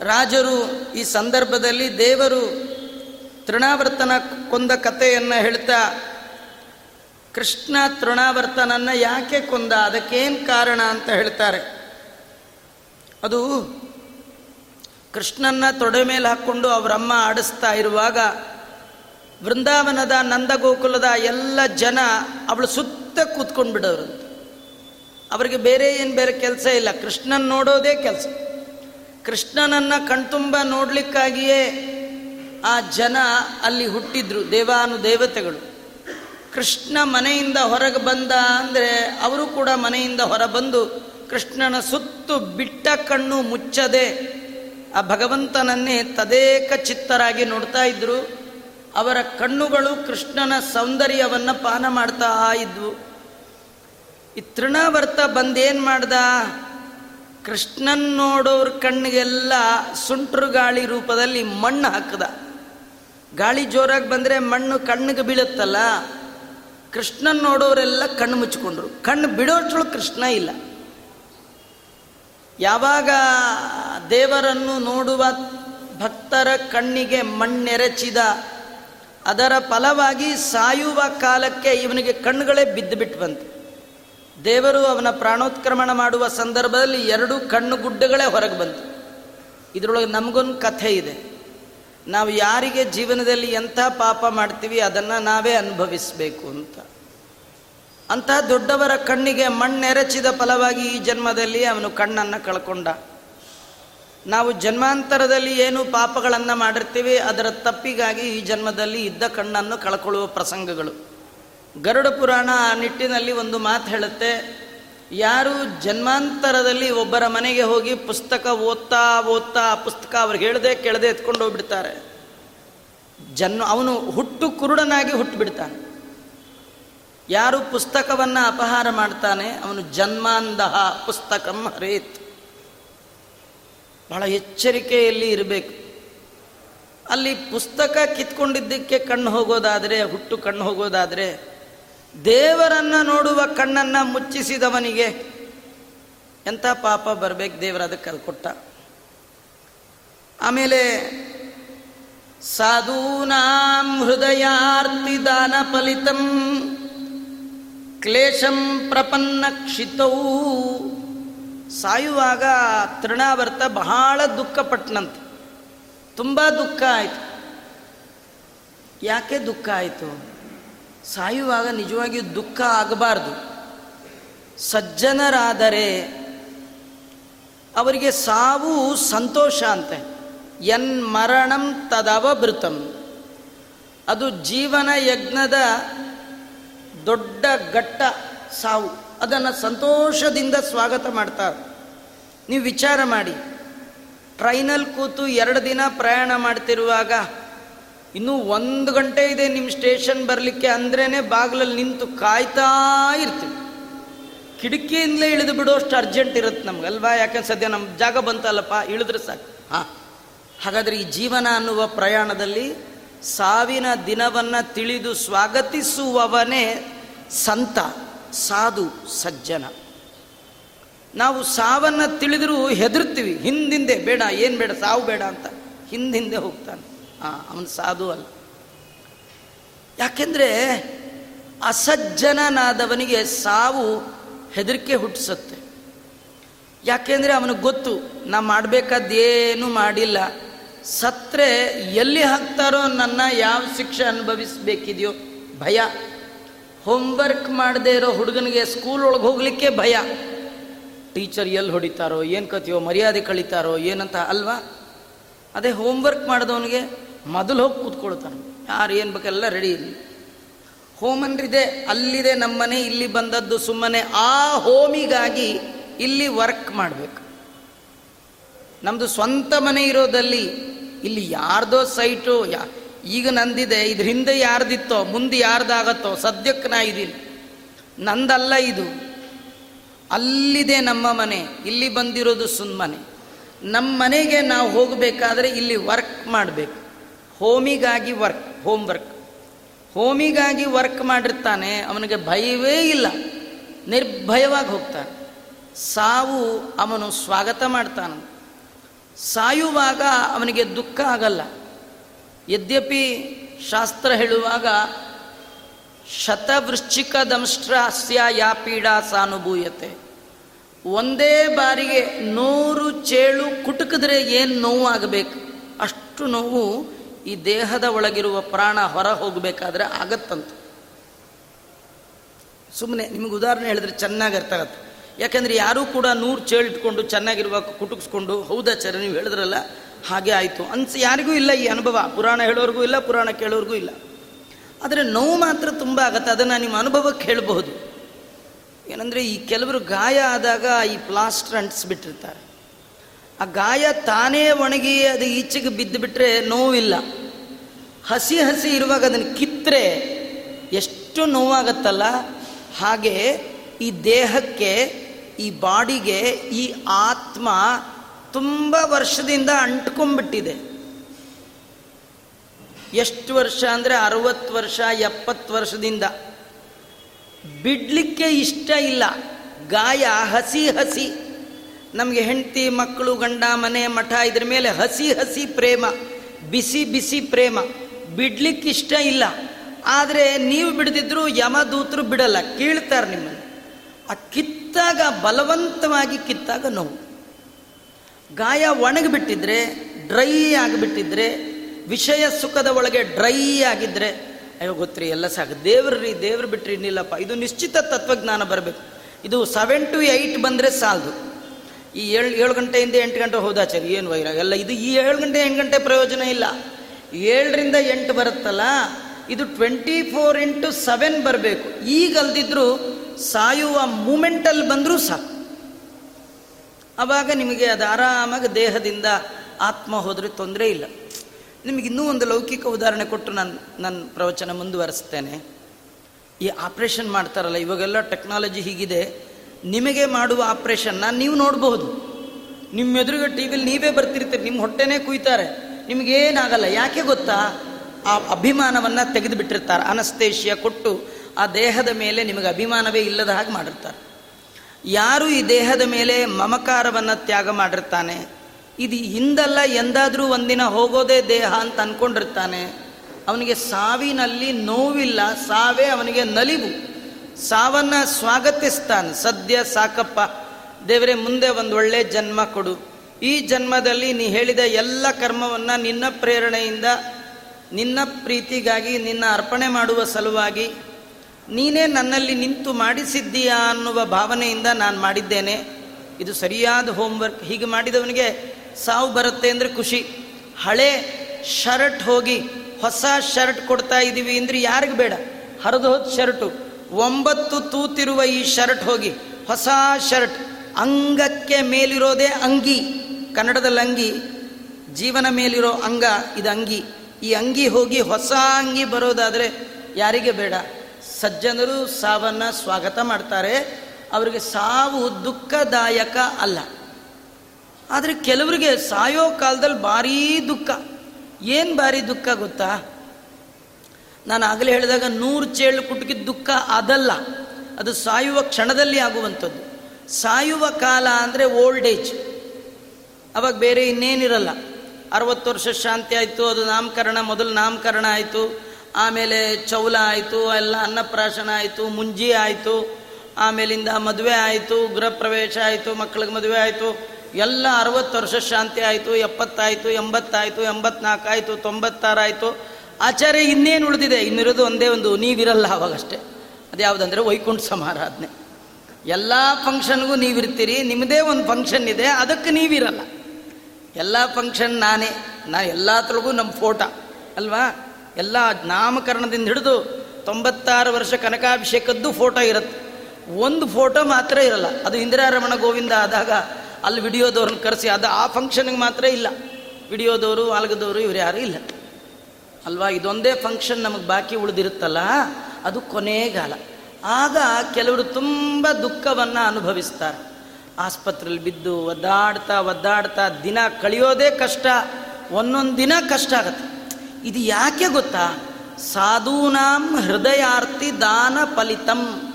ರಾಜರು ಈ ಸಂದರ್ಭದಲ್ಲಿ ದೇವರು ತೃಣಾವರ್ತನ ಕೊಂದ ಕಥೆಯನ್ನು ಹೇಳ್ತಾ, ಕೃಷ್ಣ ತೃಣಾವರ್ತನನ್ನು ಯಾಕೆ ಕೊಂದ, ಅದಕ್ಕೇನು ಕಾರಣ ಅಂತ ಹೇಳ್ತಾರೆ. ಅದು ಕೃಷ್ಣನ್ನ ತೊಡೆ ಮೇಲೆ ಹಾಕ್ಕೊಂಡು ಅವರಮ್ಮ ಆಡಿಸ್ತಾ ಇರುವಾಗ ವೃಂದಾವನದ ನಂದಗೋಕುಲದ ಎಲ್ಲ ಜನ ಅವಳು ಸುತ್ತ ಕೂತ್ಕೊಂಡು ಬಿಡೋರು ಅವರಿಗೆ ಬೇರೆ ಏನು ಬೇರೆ ಕೆಲಸ ಇಲ್ಲ. ಕೃಷ್ಣನ್ ನೋಡೋದೇ ಕೆಲಸ. ಕೃಷ್ಣನನ್ನ ಕಣ್ತುಂಬ ನೋಡಲಿಕ್ಕಾಗಿಯೇ ಆ ಜನ ಅಲ್ಲಿ ಹುಟ್ಟಿದ್ರು ದೇವಾನು ದೇವತೆಗಳು ಕೃಷ್ಣ ಮನೆಯಿಂದ ಹೊರಗೆ ಬಂದ ಅಂದರೆ ಅವರು ಕೂಡ ಮನೆಯಿಂದ ಹೊರಬಂದು ಕೃಷ್ಣನ ಸುತ್ತು ಬಿಟ್ಟ ಕಣ್ಣು ಮುಚ್ಚದೆ ಆ ಭಗವಂತನನ್ನೇ ತದೇಕ ಚಿತ್ತರಾಗಿ ನೋಡ್ತಾ ಇದ್ರು. ಅವರ ಕಣ್ಣುಗಳು ಕೃಷ್ಣನ ಸೌಂದರ್ಯವನ್ನು ಪಾನ ಮಾಡ್ತಾ ಇದ್ವು. ಈ ತೃಣಾವರ್ತ ಬಂದೇನು ಮಾಡ್ದ? ಕೃಷ್ಣನ್ ನೋಡೋರ ಕಣ್ಣಿಗೆಲ್ಲ ಸುಂಟ್ರು ಗಾಳಿ ರೂಪದಲ್ಲಿ ಮಣ್ಣು ಹಾಕದ. ಗಾಳಿ ಜೋರಾಗಿ ಬಂದರೆ ಮಣ್ಣು ಕಣ್ಣಿಗೆ ಬೀಳುತ್ತಲ್ಲ? ಕೃಷ್ಣನ್ ನೋಡೋರೆಲ್ಲ ಕಣ್ಣು ಮುಚ್ಕೊಂಡ್ರು ಕಣ್ಣು ಬಿಡೋಷ್ಟ್ರೊಳಗೆ ಕೃಷ್ಣ ಇಲ್ಲ. ಯಾವಾಗ ದೇವರನ್ನು ನೋಡುವ ಭಕ್ತರ ಕಣ್ಣಿಗೆ ಮಣ್ಣೆರಚಿದ, ಅದರ ಫಲವಾಗಿ ಸಾಯುವ ಕಾಲಕ್ಕೆ ಇವನಿಗೆ ಕಣ್ಣುಗಳೇ ಬಿದ್ದು ಬಿಟ್ಟು ಬಂತು. ದೇವರು ಅವನ ಪ್ರಾಣೋತ್ಕ್ರಮಣ ಮಾಡುವ ಸಂದರ್ಭದಲ್ಲಿ ಎರಡು ಕಣ್ಣು ಗುಡ್ಡಗಳೇ ಹೊರಗೆ ಬಂತು. ಇದರೊಳಗೆ ನಮಗೊಂದು ಕಥೆ ಇದೆ. ನಾವು ಯಾರಿಗೆ ಜೀವನದಲ್ಲಿ ಎಂಥ ಪಾಪ ಮಾಡ್ತೀವಿ ಅದನ್ನು ನಾವೇ ಅನುಭವಿಸಬೇಕು ಅಂತ. ಅಂಥ ದೊಡ್ಡವರ ಕಣ್ಣಿಗೆ ಮಣ್ಣೆರಚಿದ ಫಲವಾಗಿ ಈ ಜನ್ಮದಲ್ಲಿ ಅವನು ಕಣ್ಣನ್ನು ಕಳ್ಕೊಂಡ. ನಾವು ಜನ್ಮಾಂತರದಲ್ಲಿ ಏನು ಪಾಪಗಳನ್ನು ಮಾಡಿರ್ತೀವಿ, ಅದರ ತಪ್ಪಿಗಾಗಿ ಈ ಜನ್ಮದಲ್ಲಿ ಇದ್ದ ಕಣ್ಣನ್ನು ಕಳ್ಕೊಳ್ಳುವ ಪ್ರಸಂಗಗಳು. ಗರುಡ ಪುರಾಣ ಆ ನಿಟ್ಟಿನಲ್ಲಿ ಒಂದು ಮಾತು ಹೇಳುತ್ತೆ, ಯಾರು ಜನ್ಮಾಂತರದಲ್ಲಿ ಒಬ್ಬರ ಮನೆಗೆ ಹೋಗಿ ಪುಸ್ತಕ ಓದ್ತಾ ಓದ್ತಾ ಆ ಪುಸ್ತಕ ಅವ್ರಿಗೆ ಹೇಳದೆ ಕೆಳದೆ ಎತ್ಕೊಂಡು ಹೋಗ್ಬಿಡ್ತಾರೆ. ಜನ್ಮ, ಅವನು ಹುಟ್ಟು ಕುರುಡನಾಗಿ ಹುಟ್ಟುಬಿಡ್ತಾನೆ ಯಾರು ಪುಸ್ತಕವನ್ನು ಅಪಹಾರ ಮಾಡ್ತಾನೆ ಅವನು ಜನ್ಮಾಂದಹ ಪುಸ್ತಕಂ ಹರೇತ್. ಬಹಳ ಎಚ್ಚರಿಕೆಯಲ್ಲಿ ಇರಬೇಕು. ಅಲ್ಲಿ ಪುಸ್ತಕ ಕಿತ್ಕೊಂಡಿದ್ದಕ್ಕೆ ಕಣ್ಣು ಹೋಗೋದಾದರೆ, ಹುಟ್ಟು ಕಣ್ಣು ಹೋಗೋದಾದರೆ, ದೇವರನ್ನು ನೋಡುವ ಕಣ್ಣನ್ನು ಮುಚ್ಚಿಸಿದವನಿಗೆ ಎಂಥ ಪಾಪ ಬರಬೇಕು ದೇವರ ಅದಕ್ಕೆ ಅದು ಕೊಟ್ಟ. ಆಮೇಲೆ ಸಾಧೂನಾಂ ಹೃದಯಾರ್ತಿ ದಾನ ಫಲಿತಂ ಕ್ಲೇಶಂ ಪ್ರಪನ್ನ ಕ್ಷಿತವು ಸಾಯುವಾಗ ತೃಣಾವರ್ತ ಬಹಳ ದುಃಖಪಟ್ಟನಂತೆ ತುಂಬ ದುಃಖ ಆಯಿತು. ಯಾಕೆ ದುಃಖ ಆಯಿತು? ಸಾಯುವಾಗ ನಿಜವಾಗಿಯೂ ದುಃಖ ಆಗಬಾರ್ದು. ಸಜ್ಜನರಾದರೆ ಅವರಿಗೆ ಸಾವು ಸಂತೋಷ ಅಂತೆ. ಎನ್ ಮರಣಂ ತದವಭೃತಂ. ಅದು ಜೀವನ ಯಜ್ಞದ ದೊಡ್ಡ ಘಟ್ಟ ಸಾವು. ಅದನ್ನು ಸಂತೋಷದಿಂದ ಸ್ವಾಗತ ಮಾಡ್ತಾರೆ. ನೀವು ವಿಚಾರ ಮಾಡಿ. ಟ್ರೈನಲ್ಲಿ ಕೂತು ಎರಡು ದಿನ ಪ್ರಯಾಣ ಮಾಡ್ತಿರುವಾಗ ಇನ್ನೂ ಒಂದು ಗಂಟೆ ಇದೆ ನಿಮ್ಮ ಸ್ಟೇಷನ್ ಬರಲಿಕ್ಕೆ ಅಂದ್ರೇ ಬಾಗಿಲಲ್ಲಿ ನಿಂತು ಕಾಯ್ತಾ ಇರ್ತೀವಿ. ಕಿಟಕಿಯಿಂದಲೇ ಇಳಿದು ಬಿಡೋಷ್ಟು ಅರ್ಜೆಂಟ್ ಇರುತ್ತೆ ನಮ್ಗೆ, ಅಲ್ವಾ? ಯಾಕಂದ್ರೆ ಸದ್ಯ ನಮ್ಮ ಜಾಗ ಬಂತಲ್ಲಪ್ಪ, ಇಳಿದ್ರೆ ಸಾಕು. ಹಾಂ. ಹಾಗಾದರೆ ಈ ಜೀವನ ಅನ್ನುವ ಪ್ರಯಾಣದಲ್ಲಿ ಸಾವಿನ ದಿನವನ್ನು ತಿಳಿದು ಸ್ವಾಗತಿಸುವವನೇ ಸಂತ, ಸಾಧು, ಸಜ್ಜನ. ನಾವು ಸಾವನ್ನು ತಿಳಿದರೂ ಹೆದರ್ತೀವಿ, ಹಿಂದಿಂದೆ, ಬೇಡ, ಏನು ಬೇಡ, ಸಾವು ಬೇಡ ಅಂತ. ಹಿಂದಿಂದೆ ಹೋಗ್ತಾನೆ. ಹಾಂ ಅವನು ಸಾಧು ಅಲ್ಲ. ಯಾಕೆಂದರೆ ಅಸಜ್ಜನನಾದವನಿಗೆ ಸಾವು ಹೆದರಿಕೆ ಹುಟ್ಟಿಸುತ್ತೆ. ಯಾಕೆಂದರೆ ಅವನಿಗೆ ಗೊತ್ತು, ನಾ ಮಾಡಬೇಕಾದೇನು ಮಾಡಿಲ್ಲ. ಸತ್ರೆ ಎಲ್ಲಿ ಹಾಕ್ತಾರೋ ನನ್ನ ಯಾವ ಶಿಕ್ಷೆ ಅನುಭವಿಸಬೇಕಿದೆಯೋ ಭಯ. ಹೋಮ್ವರ್ಕ್ ಮಾಡದೇ ಇರೋ ಹುಡುಗನಿಗೆ ಸ್ಕೂಲ್ ಒಳಗೆ ಹೋಗಲಿಕ್ಕೆ ಭಯ. ಟೀಚರ್ ಎಲ್ಲಿ ಹೊಡಿತಾರೋ, ಏನು ಕತಿಯೋ ಮರ್ಯಾದೆ ಕಳೀತಾರೋ, ಏನಂತ ಅಲ್ವಾ? ಅದೇ ಹೋಮ್ವರ್ಕ್ ಮಾಡಿದವನಿಗೆ ಮೊದಲು ಹೋಗಿ ಕೂತ್ಕೊಳ್ತಾನೆ. ಯಾರು ಏನು ಬೇಕೆಲ್ಲ ರೆಡಿ ಇರಲಿ. ಹೋಮನ್ರಿದೆ ಅಲ್ಲಿದೆ ನಮ್ಮನೆ, ಇಲ್ಲಿ ಬಂದದ್ದು ಸುಮ್ಮನೆ. ಆ ಹೋಮಿಗಾಗಿ ಇಲ್ಲಿ ವರ್ಕ್ ಮಾಡಬೇಕು. ನಮ್ಮದು ಸ್ವಂತ ಮನೆ ಇರೋದಲ್ಲಿ ಇಲ್ಲಿ ಯಾರ್ದೋ ಸೈಟು ಯಾ ಈಗ ನಂದಿದೆ, ಇದ್ರ ಹಿಂದೆ ಯಾರ್ದಿತ್ತೋ, ಮುಂದೆ ಯಾರ್ದಾಗತ್ತೋ, ಸದ್ಯಕ್ಕೆ ನಾ ಇದ್ದೀನಿ ನಂದಲ್ಲ ಇದು. ಅಲ್ಲಿದೆ ನಮ್ಮ ಮನೆ, ಇಲ್ಲಿ ಬಂದಿರೋದು ಸುಮ್ಮನೆ ನಮ್ಮ ಮನೆಗೆ ನಾವು ಹೋಗಬೇಕಾದ್ರೆ ಇಲ್ಲಿ ವರ್ಕ್ ಮಾಡಬೇಕು. ಹೋಮಿಗಾಗಿ ವರ್ಕ್ ಹೋಮ್ ವರ್ಕ್ ಹೋಮಿಗಾಗಿ ವರ್ಕ್ ಮಾಡಿರ್ತಾನೆ, ಅವನಿಗೆ ಭಯವೇ ಇಲ್ಲ. ನಿರ್ಭಯವಾಗಿ ಹೋಗ್ತಾನೆ. ಸಾವು ಅವನು ಸ್ವಾಗತ ಮಾಡ್ತಾನ. ಸಾಯುವಾಗ ಅವನಿಗೆ ದುಃಖ ಆಗಲ್ಲ. ಯದ್ಯಪಿ ಶಾಸ್ತ್ರ ಹೇಳುವಾಗ ಶತವೃಶ್ಚಿಕ ದಂಷ್ಟ್ರಾಸ್ಯ ಯಾ ಪೀಡಾ ಸಾನುಭೂಯತೆ. ಒಂದೇ ಬಾರಿಗೆ ನೂರು ಚೇಳು ಕುಟುಕಿದ್ರೆ ಏನು ನೋವು ಆಗಬೇಕು? ಅಷ್ಟು ನೋವು ಈ ದೇಹದ ಒಳಗಿರುವ ಪ್ರಾಣ ಹೊರ ಹೋಗಬೇಕಾದ್ರೆ ಆಗತ್ತಂತ. ಸುಮ್ಮನೆ ನಿಮಗೆ ಉದಾಹರಣೆ ಹೇಳಿದ್ರೆ ಚೆನ್ನಾಗಿ ಯಾಕಂದ್ರೆ ಯಾರೂ ಕೂಡ ನೂರು ಚೇಳು ಇಟ್ಕೊಂಡು ಕುಟುಕಿಸ್ಕೊಂಡು ಹೌದಾಚಾರ್ಯ ನೀವು ಹೇಳಿದ್ರಲ್ಲ? ಹಾಗೆ ಆಯಿತು. ಅನ್ಸ ಯಾರಿಗೂ ಇಲ್ಲ ಈ ಅನುಭವ. ಪುರಾಣ ಹೇಳೋರ್ಗೂ ಇಲ್ಲ, ಪುರಾಣ ಕೇಳೋರ್ಗೂ ಇಲ್ಲ. ಆದರೆ ನೋವು ಮಾತ್ರ ತುಂಬ ಆಗತ್ತೆ. ಅದನ್ನು ನಿಮ್ಮ ಅನುಭವಕ್ಕೆ ಹೇಳಬಹುದು ಏನಂದರೆ ಈ ಕೆಲವರು ಗಾಯ ಆದಾಗ ಈ ಪ್ಲಾಸ್ಟರ್ ಅಂಟಿಸ್ಬಿಟ್ಟಿರ್ತಾರೆ ಆ ಗಾಯ ತಾನೇ ಒಣಗಿ ಅದು ಈಚೆಗೆ ಬಿದ್ದು ಬಿಟ್ಟರೆ ನೋವಿಲ್ಲ. ಹಸಿ ಹಸಿ ಇರುವಾಗ ಅದನ್ನು ಕಿತ್ತರೆ ಎಷ್ಟು ನೋವಾಗತ್ತಲ್ಲ? ಹಾಗೆ ಈ ದೇಹಕ್ಕೆ ಈ ಬಾಡಿಗೆ ಈ ಆತ್ಮ ತುಂಬ ವರ್ಷದಿಂದ ಅಂಟ್ಕೊಂಡ್ಬಿಟ್ಟಿದೆ. ಎಷ್ಟು ವರ್ಷ ಅಂದರೆ ಅರವತ್ತು ವರ್ಷ, ಎಪ್ಪತ್ತು ವರ್ಷದಿಂದ. ಬಿಡಲಿಕ್ಕೆ ಇಷ್ಟ ಇಲ್ಲ. ಗಾಯ ಹಸಿ ಹಸಿ. ನಮಗೆ ಹೆಂಡತಿ, ಮಕ್ಕಳು, ಗಂಡ, ಮನೆ, ಮಠ ಇದ್ರ ಮೇಲೆ ಹಸಿ ಹಸಿ ಪ್ರೇಮ, ಬಿಸಿ ಬಿಸಿ ಪ್ರೇಮ. ಬಿಡ್ಲಿಕ್ಕೆ ಇಷ್ಟ ಇಲ್ಲ. ಆದರೆ ನೀವು ಬಿಡದಿದ್ರು ಯಮದೂತರು ಬಿಡಲ್ಲ, ಕೀಳ್ತಾರೆ ನಿಮ್ಮನ್ನು. ಆ ಕಿತ್ತಾಗ ಬಲವಂತವಾಗಿ ಕಿತ್ತಾಗ ನೋವು. ಗಾಯ ಒಣಗಿಬಿಟ್ಟಿದ್ರೆ, ಡ್ರೈ ಆಗಿಬಿಟ್ಟಿದ್ರೆ, ವಿಷಯ ಸುಖದ ಒಳಗೆ ಡ್ರೈ ಆಗಿದ್ರೆ, ಅಯ್ಯೋ ಗೊತ್ತ್ರಿ, ಎಲ್ಲ ಸಾಕು. ದೇವ್ರಿ ದೇವ್ರು ಬಿಟ್ರಿ ಇನ್ನಿಲ್ಲಪ್ಪ. ಇದು ನಿಶ್ಚಿತ ತತ್ವಜ್ಞಾನ ಬರಬೇಕು. ಇದು ಸೆವೆನ್ ಟು ಏಯ್ಟ್ ಬಂದರೆ ಸಾಲದು. ಈ ಏಳು ಏಳು ಗಂಟೆಯಿಂದ ಎಂಟು ಗಂಟೆ ಹೋದಾಚಾರಿ ಏನು ವೈರ? ಎಲ್ಲ ಇದು ಈ ಏಳು ಗಂಟೆ, ಎಂಟು ಗಂಟೆ ಪ್ರಯೋಜನ ಇಲ್ಲ. ಏಳರಿಂದ ಎಂಟು ಬರುತ್ತಲ್ಲ, ಇದು ಟ್ವೆಂಟಿ ಫೋರ್ ಇಂಟು ಸೆವೆನ್ ಬರಬೇಕು. ಈಗ ಅಲ್ದಿದ್ರು ಸಾಯುವ ಮೂಮೆಂಟಲ್ಲಿ ಬಂದರೂ ಸಾಕು. ಆವಾಗ ನಿಮಗೆ ಅದು ಆರಾಮಾಗಿ ದೇಹದಿಂದ ಆತ್ಮ ಹೋದರೆ ತೊಂದರೆ ಇಲ್ಲ. ನಿಮಗೆ ಇನ್ನೂ ಒಂದು ಲೌಕಿಕ ಉದಾಹರಣೆ ಕೊಟ್ಟು ನಾನು ನನ್ನ ಪ್ರವಚನ ಮುಂದುವರೆಸ್ತೇನೆ. ಈ ಆಪ್ರೇಷನ್ ಮಾಡ್ತಾರಲ್ಲ, ಇವಾಗೆಲ್ಲ ಟೆಕ್ನಾಲಜಿ ಹೀಗಿದೆ. ನಿಮಗೆ ಮಾಡುವ ಆಪ್ರೇಷನ್ನ ನೀವು ನೋಡಬಹುದು. ನಿಮ್ಮ ಎದುರುಗೆ ಟಿ ವಿಲಿ ನೀವೇ ಬರ್ತಿರ್ತೀರಿ, ನಿಮ್ಮ ಹೊಟ್ಟೆನೇ ಕುಯ್ತಾರೆ. ನಿಮಗೇನಾಗಲ್ಲ, ಯಾಕೆ ಗೊತ್ತಾ? ಆ ಅಭಿಮಾನವನ್ನು ತೆಗೆದುಬಿಟ್ಟಿರ್ತಾರೆ ಅನಸ್ತೇಶಿಯ ಕೊಟ್ಟು ಆ ದೇಹದ ಮೇಲೆ ನಿಮಗೆ ಅಭಿಮಾನವೇ ಇಲ್ಲದ ಹಾಗೆ ಮಾಡಿರ್ತಾರೆ. ಯಾರು ಈ ದೇಹದ ಮೇಲೆ ಮಮಕಾರವನ್ನು ತ್ಯಾಗ ಮಾಡಿರ್ತಾನೆ? ಇದು ಹಿಂದಲ್ಲ, ಎಂದಾದರೂ ಒಂದಿನ ಹೋಗೋದೇ ದೇಹ ಅಂತ ಅಂದ್ಕೊಂಡಿರ್ತಾನೆ ಅವನಿಗೆ ಸಾವಿನಲ್ಲಿ ನೋವಿಲ್ಲ, ಸಾವೇ ಅವನಿಗೆ ನಲಿವು. ಸಾವನ್ನ ಸ್ವಾಗತಿಸ್ತಾನೆ. ಸದ್ಯ ಸಾಕಪ್ಪ, ದೇವರೇ ಮುಂದೆ ಒಂದು ಒಳ್ಳೆ ಜನ್ಮ ಕೊಡು. ಈ ಜನ್ಮದಲ್ಲಿ ನೀ ಹೇಳಿದ ಎಲ್ಲ ಕರ್ಮವನ್ನು ನಿನ್ನ ಪ್ರೇರಣೆಯಿಂದ, ನಿನ್ನ ಪ್ರೀತಿಗಾಗಿ, ನಿನ್ನ ಅರ್ಪಣೆ ಮಾಡುವ ಸಲುವಾಗಿ ನೀನೇ ನನ್ನಲ್ಲಿ ನಿಂತು ಮಾಡಿಸಿದ್ದೀಯಾ ಅನ್ನುವ ಭಾವನೆಯಿಂದ ನಾನು ಮಾಡಿದ್ದೇನೆ. ಇದು ಸರಿಯಾದ ಹೋಮ್ವರ್ಕ್ ಹೀಗೆ ಮಾಡಿದವನಿಗೆ ಸಾವು ಬರುತ್ತೆ ಅಂದರೆ ಖುಷಿ. ಹಳೆ ಶರ್ಟ್ ಹೋಗಿ ಹೊಸ ಶರ್ಟ್ ಕೊಡ್ತಾ ಇದ್ದೀವಿ ಅಂದರೆ ಯಾರಿಗೆ ಬೇಡ? ಹರಿದು ಹೋದ ಶರ್ಟು. ಒಂಬತ್ತು ತೂತಿರುವ ಈ ಶರ್ಟ್ ಹೋಗಿ ಹೊಸ ಶರ್ಟ್. ಅಂಗಕ್ಕೆ ಮೇಲಿರೋದೇ ಅಂಗಿ. ಕನ್ನಡದಲ್ಲಿ ಅಂಗಿ. ಜೀವನ ಮೇಲಿರೋ ಅಂಗ, ಇದು ಅಂಗಿ. ಈ ಅಂಗಿ ಹೋಗಿ ಹೊಸ ಅಂಗಿ ಬರೋದಾದರೆ ಯಾರಿಗೆ ಬೇಡ? ಸಜ್ಜನರು ಸಾವನ್ನು ಸ್ವಾಗತ ಮಾಡ್ತಾರೆ. ಅವರಿಗೆ ಸಾವು ದುಃಖದಾಯಕ ಅಲ್ಲ. ಆದರೆ ಕೆಲವರಿಗೆ ಸಾಯೋ ಕಾಲದಲ್ಲಿ ಭಾರೀ ದುಃಖ. ಏನು ಭಾರಿ ದುಃಖ ಗೊತ್ತಾ? ನಾನು ಆಗಲೇ ಹೇಳಿದಾಗ ನೂರು ಚೇಳು ಕುಟುಕಿದ ದುಃಖ ಅದಲ್ಲ. ಅದು ಸಾಯುವ ಕ್ಷಣದಲ್ಲಿ ಆಗುವಂಥದ್ದು. ಸಾಯುವ ಕಾಲ ಅಂದರೆ ಓಲ್ಡ್ ಏಜ್ ಅವಾಗ ಬೇರೆ ಇನ್ನೇನಿರಲ್ಲ. ಅರವತ್ತು ವರ್ಷ ಶಾಂತಿ ಆಯಿತು, ಅದು ನಾಮಕರಣ, ಮೊದಲು ನಾಮಕರಣ ಆಯಿತು. ಆಮೇಲೆ ಚೌಲ ಆಯಿತು, ಎಲ್ಲ ಅನ್ನಪ್ರಾಶನ ಆಯಿತು, ಮುಂಜಿ ಆಯಿತು, ಆಮೇಲಿಂದ ಮದುವೆ ಆಯಿತು ಗೃಹ ಪ್ರವೇಶ ಆಯಿತು, ಮಕ್ಕಳಿಗೆ ಮದುವೆ ಆಯಿತು, ಎಲ್ಲ ಅರವತ್ತು ವರ್ಷ ಶಾಂತಿ ಆಯಿತು, ಎಪ್ಪತ್ತಾಯಿತು, ಎಂಬತ್ತಾಯಿತು, ಎಂಬತ್ನಾಲ್ಕು ಆಯಿತು ತೊಂಬತ್ತಾರಾಯಿತು ಆಚಾರ್ಯ, ಇನ್ನೇನು ಉಳಿದಿದೆ? ಇನ್ನಿರೋದು ಒಂದೇ ಒಂದು, ನೀವಿರಲ್ಲ ಅವಾಗಷ್ಟೇ. ಅದ್ಯಾವುದಂದರೆ ವೈಕುಂಠ ಸಮಾರಾಧನೆ. ಎಲ್ಲ ಫಂಕ್ಷನ್ಗೂ ನೀವಿರ್ತೀರಿ ನಿಮ್ಮದೇ ಒಂದು ಫಂಕ್ಷನ್ ಇದೆ, ಅದಕ್ಕೆ ನೀವಿರಲ್ಲ. ಎಲ್ಲ ಫಂಕ್ಷನ್ ನಾನೇ, ನಾ ಎಲ್ಲತ್ರಗೂ ನಮ್ಮ ಫೋಟೋ, ಅಲ್ವಾ? ಎಲ್ಲ ನಾಮಕರಣದಿಂದ ಹಿಡಿದು ತೊಂಬತ್ತಾರು ವರ್ಷ ಕನಕಾಭಿಷೇಕದ್ದು ಫೋಟೋ ಇರುತ್ತೆ. ಒಂದು ಫೋಟೋ ಮಾತ್ರ ಇರಲ್ಲ. ಅದು ಇಂದಿರಾರಮಣ ಗೋವಿಂದ ಆದಾಗ ಅಲ್ಲಿ ವಿಡಿಯೋದವ್ರನ್ನ ಕರೆಸಿ, ಅದು ಆ ಫಂಕ್ಷನ್ಗೆ ಮಾತ್ರ ಇಲ್ಲ. ವಿಡಿಯೋದವರು ಆಲ್ಗದವರು ಇವ್ರು ಯಾರು ಇಲ್ಲ. ಅಲ್ವಾ? ಇದೊಂದೇ ಫಂಕ್ಷನ್ ನಮಗೆ ಬಾಕಿ ಉಳಿದಿರುತ್ತಲ್ಲ, ಅದು ಕೊನೆಗಾಲ ಆಗ ಕೆಲವರು ತುಂಬ ದುಃಖವನ್ನು ಅನುಭವಿಸ್ತಾರೆ. ಆಸ್ಪತ್ರೆಯಲ್ಲಿ ಬಿದ್ದು ಒದ್ದಾಡ್ತಾ ಒದ್ದಾಡ್ತಾ ದಿನ ಕಳೆಯೋದೇ ಕಷ್ಟ. ಒಂದೊಂದು ದಿನ ಕಷ್ಟ ಆಗತ್ತೆ. ಇದು ಯಾಕೆ ಗೊತ್ತಾ? ಸಾಧೂನಾಂ ಹೃದಯಾರ್ತಿ ದಾನ ಫಲಿತಂ.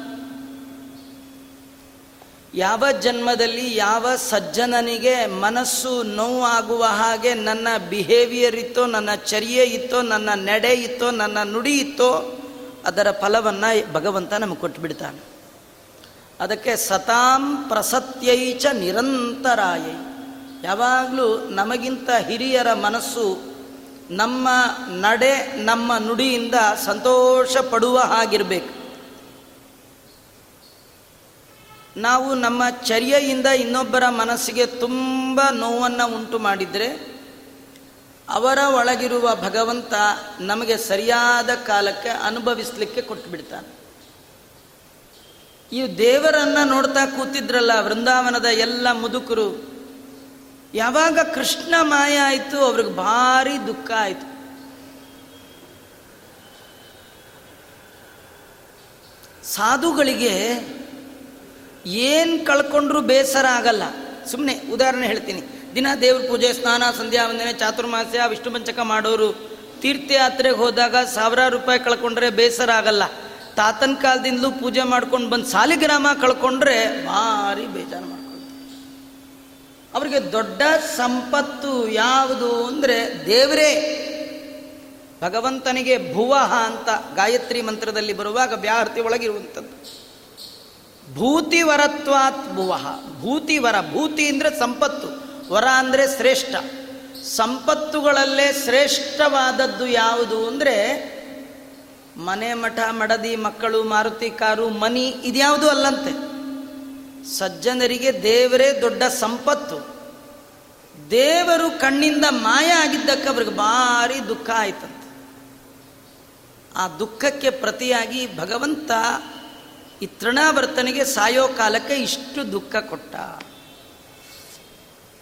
ಯಾವ ಜನ್ಮದಲ್ಲಿ ಯಾವ ಸಜ್ಜನನಿಗೆ ಮನಸ್ಸು ನೋವಾಗುವ ಹಾಗೆ ನನ್ನ ಬಿಹೇವಿಯರ್ ಇತ್ತೋ, ನನ್ನ ಚರ್ಯೆ ಇತ್ತೋ, ನನ್ನ ನಡೆ ಇತ್ತೋ, ನನ್ನ ನುಡಿ ಇತ್ತೋ, ಅದರ ಫಲವನ್ನು ಭಗವಂತ ನಮಗೆ ಕೊಟ್ಟುಬಿಡ್ತಾನೆ ಅದಕ್ಕೆ ಸತಾಂ ಪ್ರಸತ್ಯೈಚ ನಿರಂತರಾಯೈ. ಯಾವಾಗಲೂ ನಮಗಿಂತ ಹಿರಿಯರ ಮನಸ್ಸು ನಮ್ಮ ನಡೆ ನಮ್ಮ ನುಡಿಯಿಂದ ಸಂತೋಷ ಪಡುವ ಹಾಗಿರಬೇಕು. ನಾವು ನಮ್ಮ ಚರ್ಯೆಯಿಂದ ಇನ್ನೊಬ್ಬರ ಮನಸ್ಸಿಗೆ ತುಂಬ ನೋವನ್ನು ಉಂಟು ಮಾಡಿದರೆ, ಅವರ ಒಳಗಿರುವ ಭಗವಂತ ನಮಗೆ ಸರಿಯಾದ ಕಾಲಕ್ಕೆ ಅನುಭವಿಸಲಿಕ್ಕೆ ಕೊಟ್ಟು ಬಿಡ್ತಾನೆ ಈ ದೇವರನ್ನು ನೋಡ್ತಾ ಕೂತಿದ್ರಲ್ಲ ವೃಂದಾವನದ ಎಲ್ಲ ಮುದುಕರು ಯಾವಾಗ ಕೃಷ್ಣ ಮಾಯ ಆಯಿತು, ಅವ್ರಿಗೆ ಭಾರಿ ದುಃಖ ಆಯಿತು. ಸಾಧುಗಳಿಗೆ ಏನು ಕಳ್ಕೊಂಡ್ರೂ ಬೇಸರ ಆಗಲ್ಲ. ಸುಮ್ಮನೆ ಉದಾಹರಣೆ ಹೇಳ್ತೀನಿ. ದಿನ ದೇವ್ರ ಪೂಜೆ, ಸ್ನಾನ, ಸಂಧ್ಯಾ, ವಂದನೆ, ಚಾತುರ್ಮಾಸ್ಯ, ವಿಷ್ಣು ಪಂಚಕ ಮಾಡೋರು ತೀರ್ಥಯಾತ್ರೆಗೆ ಹೋದಾಗ ಸಾವಿರಾರು ರೂಪಾಯಿ ಕಳ್ಕೊಂಡ್ರೆ ಬೇಸರ ಆಗಲ್ಲ. ತಾತನ ಕಾಲದಿಂದಲೂ ಪೂಜೆ ಮಾಡ್ಕೊಂಡು ಬಂದು ಸಾಲಿಗ್ರಾಮ ಕಳ್ಕೊಂಡ್ರೆ ಭಾರಿ ಬೇಜಾರು ಅವರಿಗೆ ದೊಡ್ಡ ಸಂಪತ್ತು ಯಾವುದು ಅಂದರೆ ದೇವರೇ. ಭಗವಂತನಿಗೆ ಭುವಹ ಅಂತ ಗಾಯತ್ರಿ ಮಂತ್ರದಲ್ಲಿ ಬರುವಾಗ ವ್ಯಾಹೃತಿ ಒಳಗಿರುವಂಥದ್ದು. ಭೂತಿವರತ್ವಾತ್ ಭುವಹ. ಭೂತಿವರ ಭೂತಿ ಅಂದರೆ ಸಂಪತ್ತು. ವರ ಅಂದರೆ ಶ್ರೇಷ್ಠ. ಸಂಪತ್ತುಗಳಲ್ಲೇ ಶ್ರೇಷ್ಠವಾದದ್ದು ಯಾವುದು ಅಂದರೆ ಮನೆ ಮಠ, ಮಡದಿ, ಮಕ್ಕಳು, ಮಾರುತಿ ಕಾರು, ಮನಿ ಇದ್ಯಾವುದೂ ಅಲ್ಲಂತೆ. ಸಜ್ಜನರಿಗೆ ದೇವರೇ ದೊಡ್ಡ ಸಂಪತ್ತು. ದೇವರು ಕಣ್ಣಿಂದ ಮಾಯ ಆಗಿದ್ದಕ್ಕೆ ಅವ್ರಿಗೆ ಭಾರಿ ದುಃಖ ಆಯ್ತಂತೆ. ಆ ದುಃಖಕ್ಕೆ ಪ್ರತಿಯಾಗಿ ಭಗವಂತ ಈ ತೃಣಾವರ್ತನಿಗೆ ಸಾಯೋ ಕಾಲಕ್ಕೆ ಇಷ್ಟು ದುಃಖ ಕೊಟ್ಟ.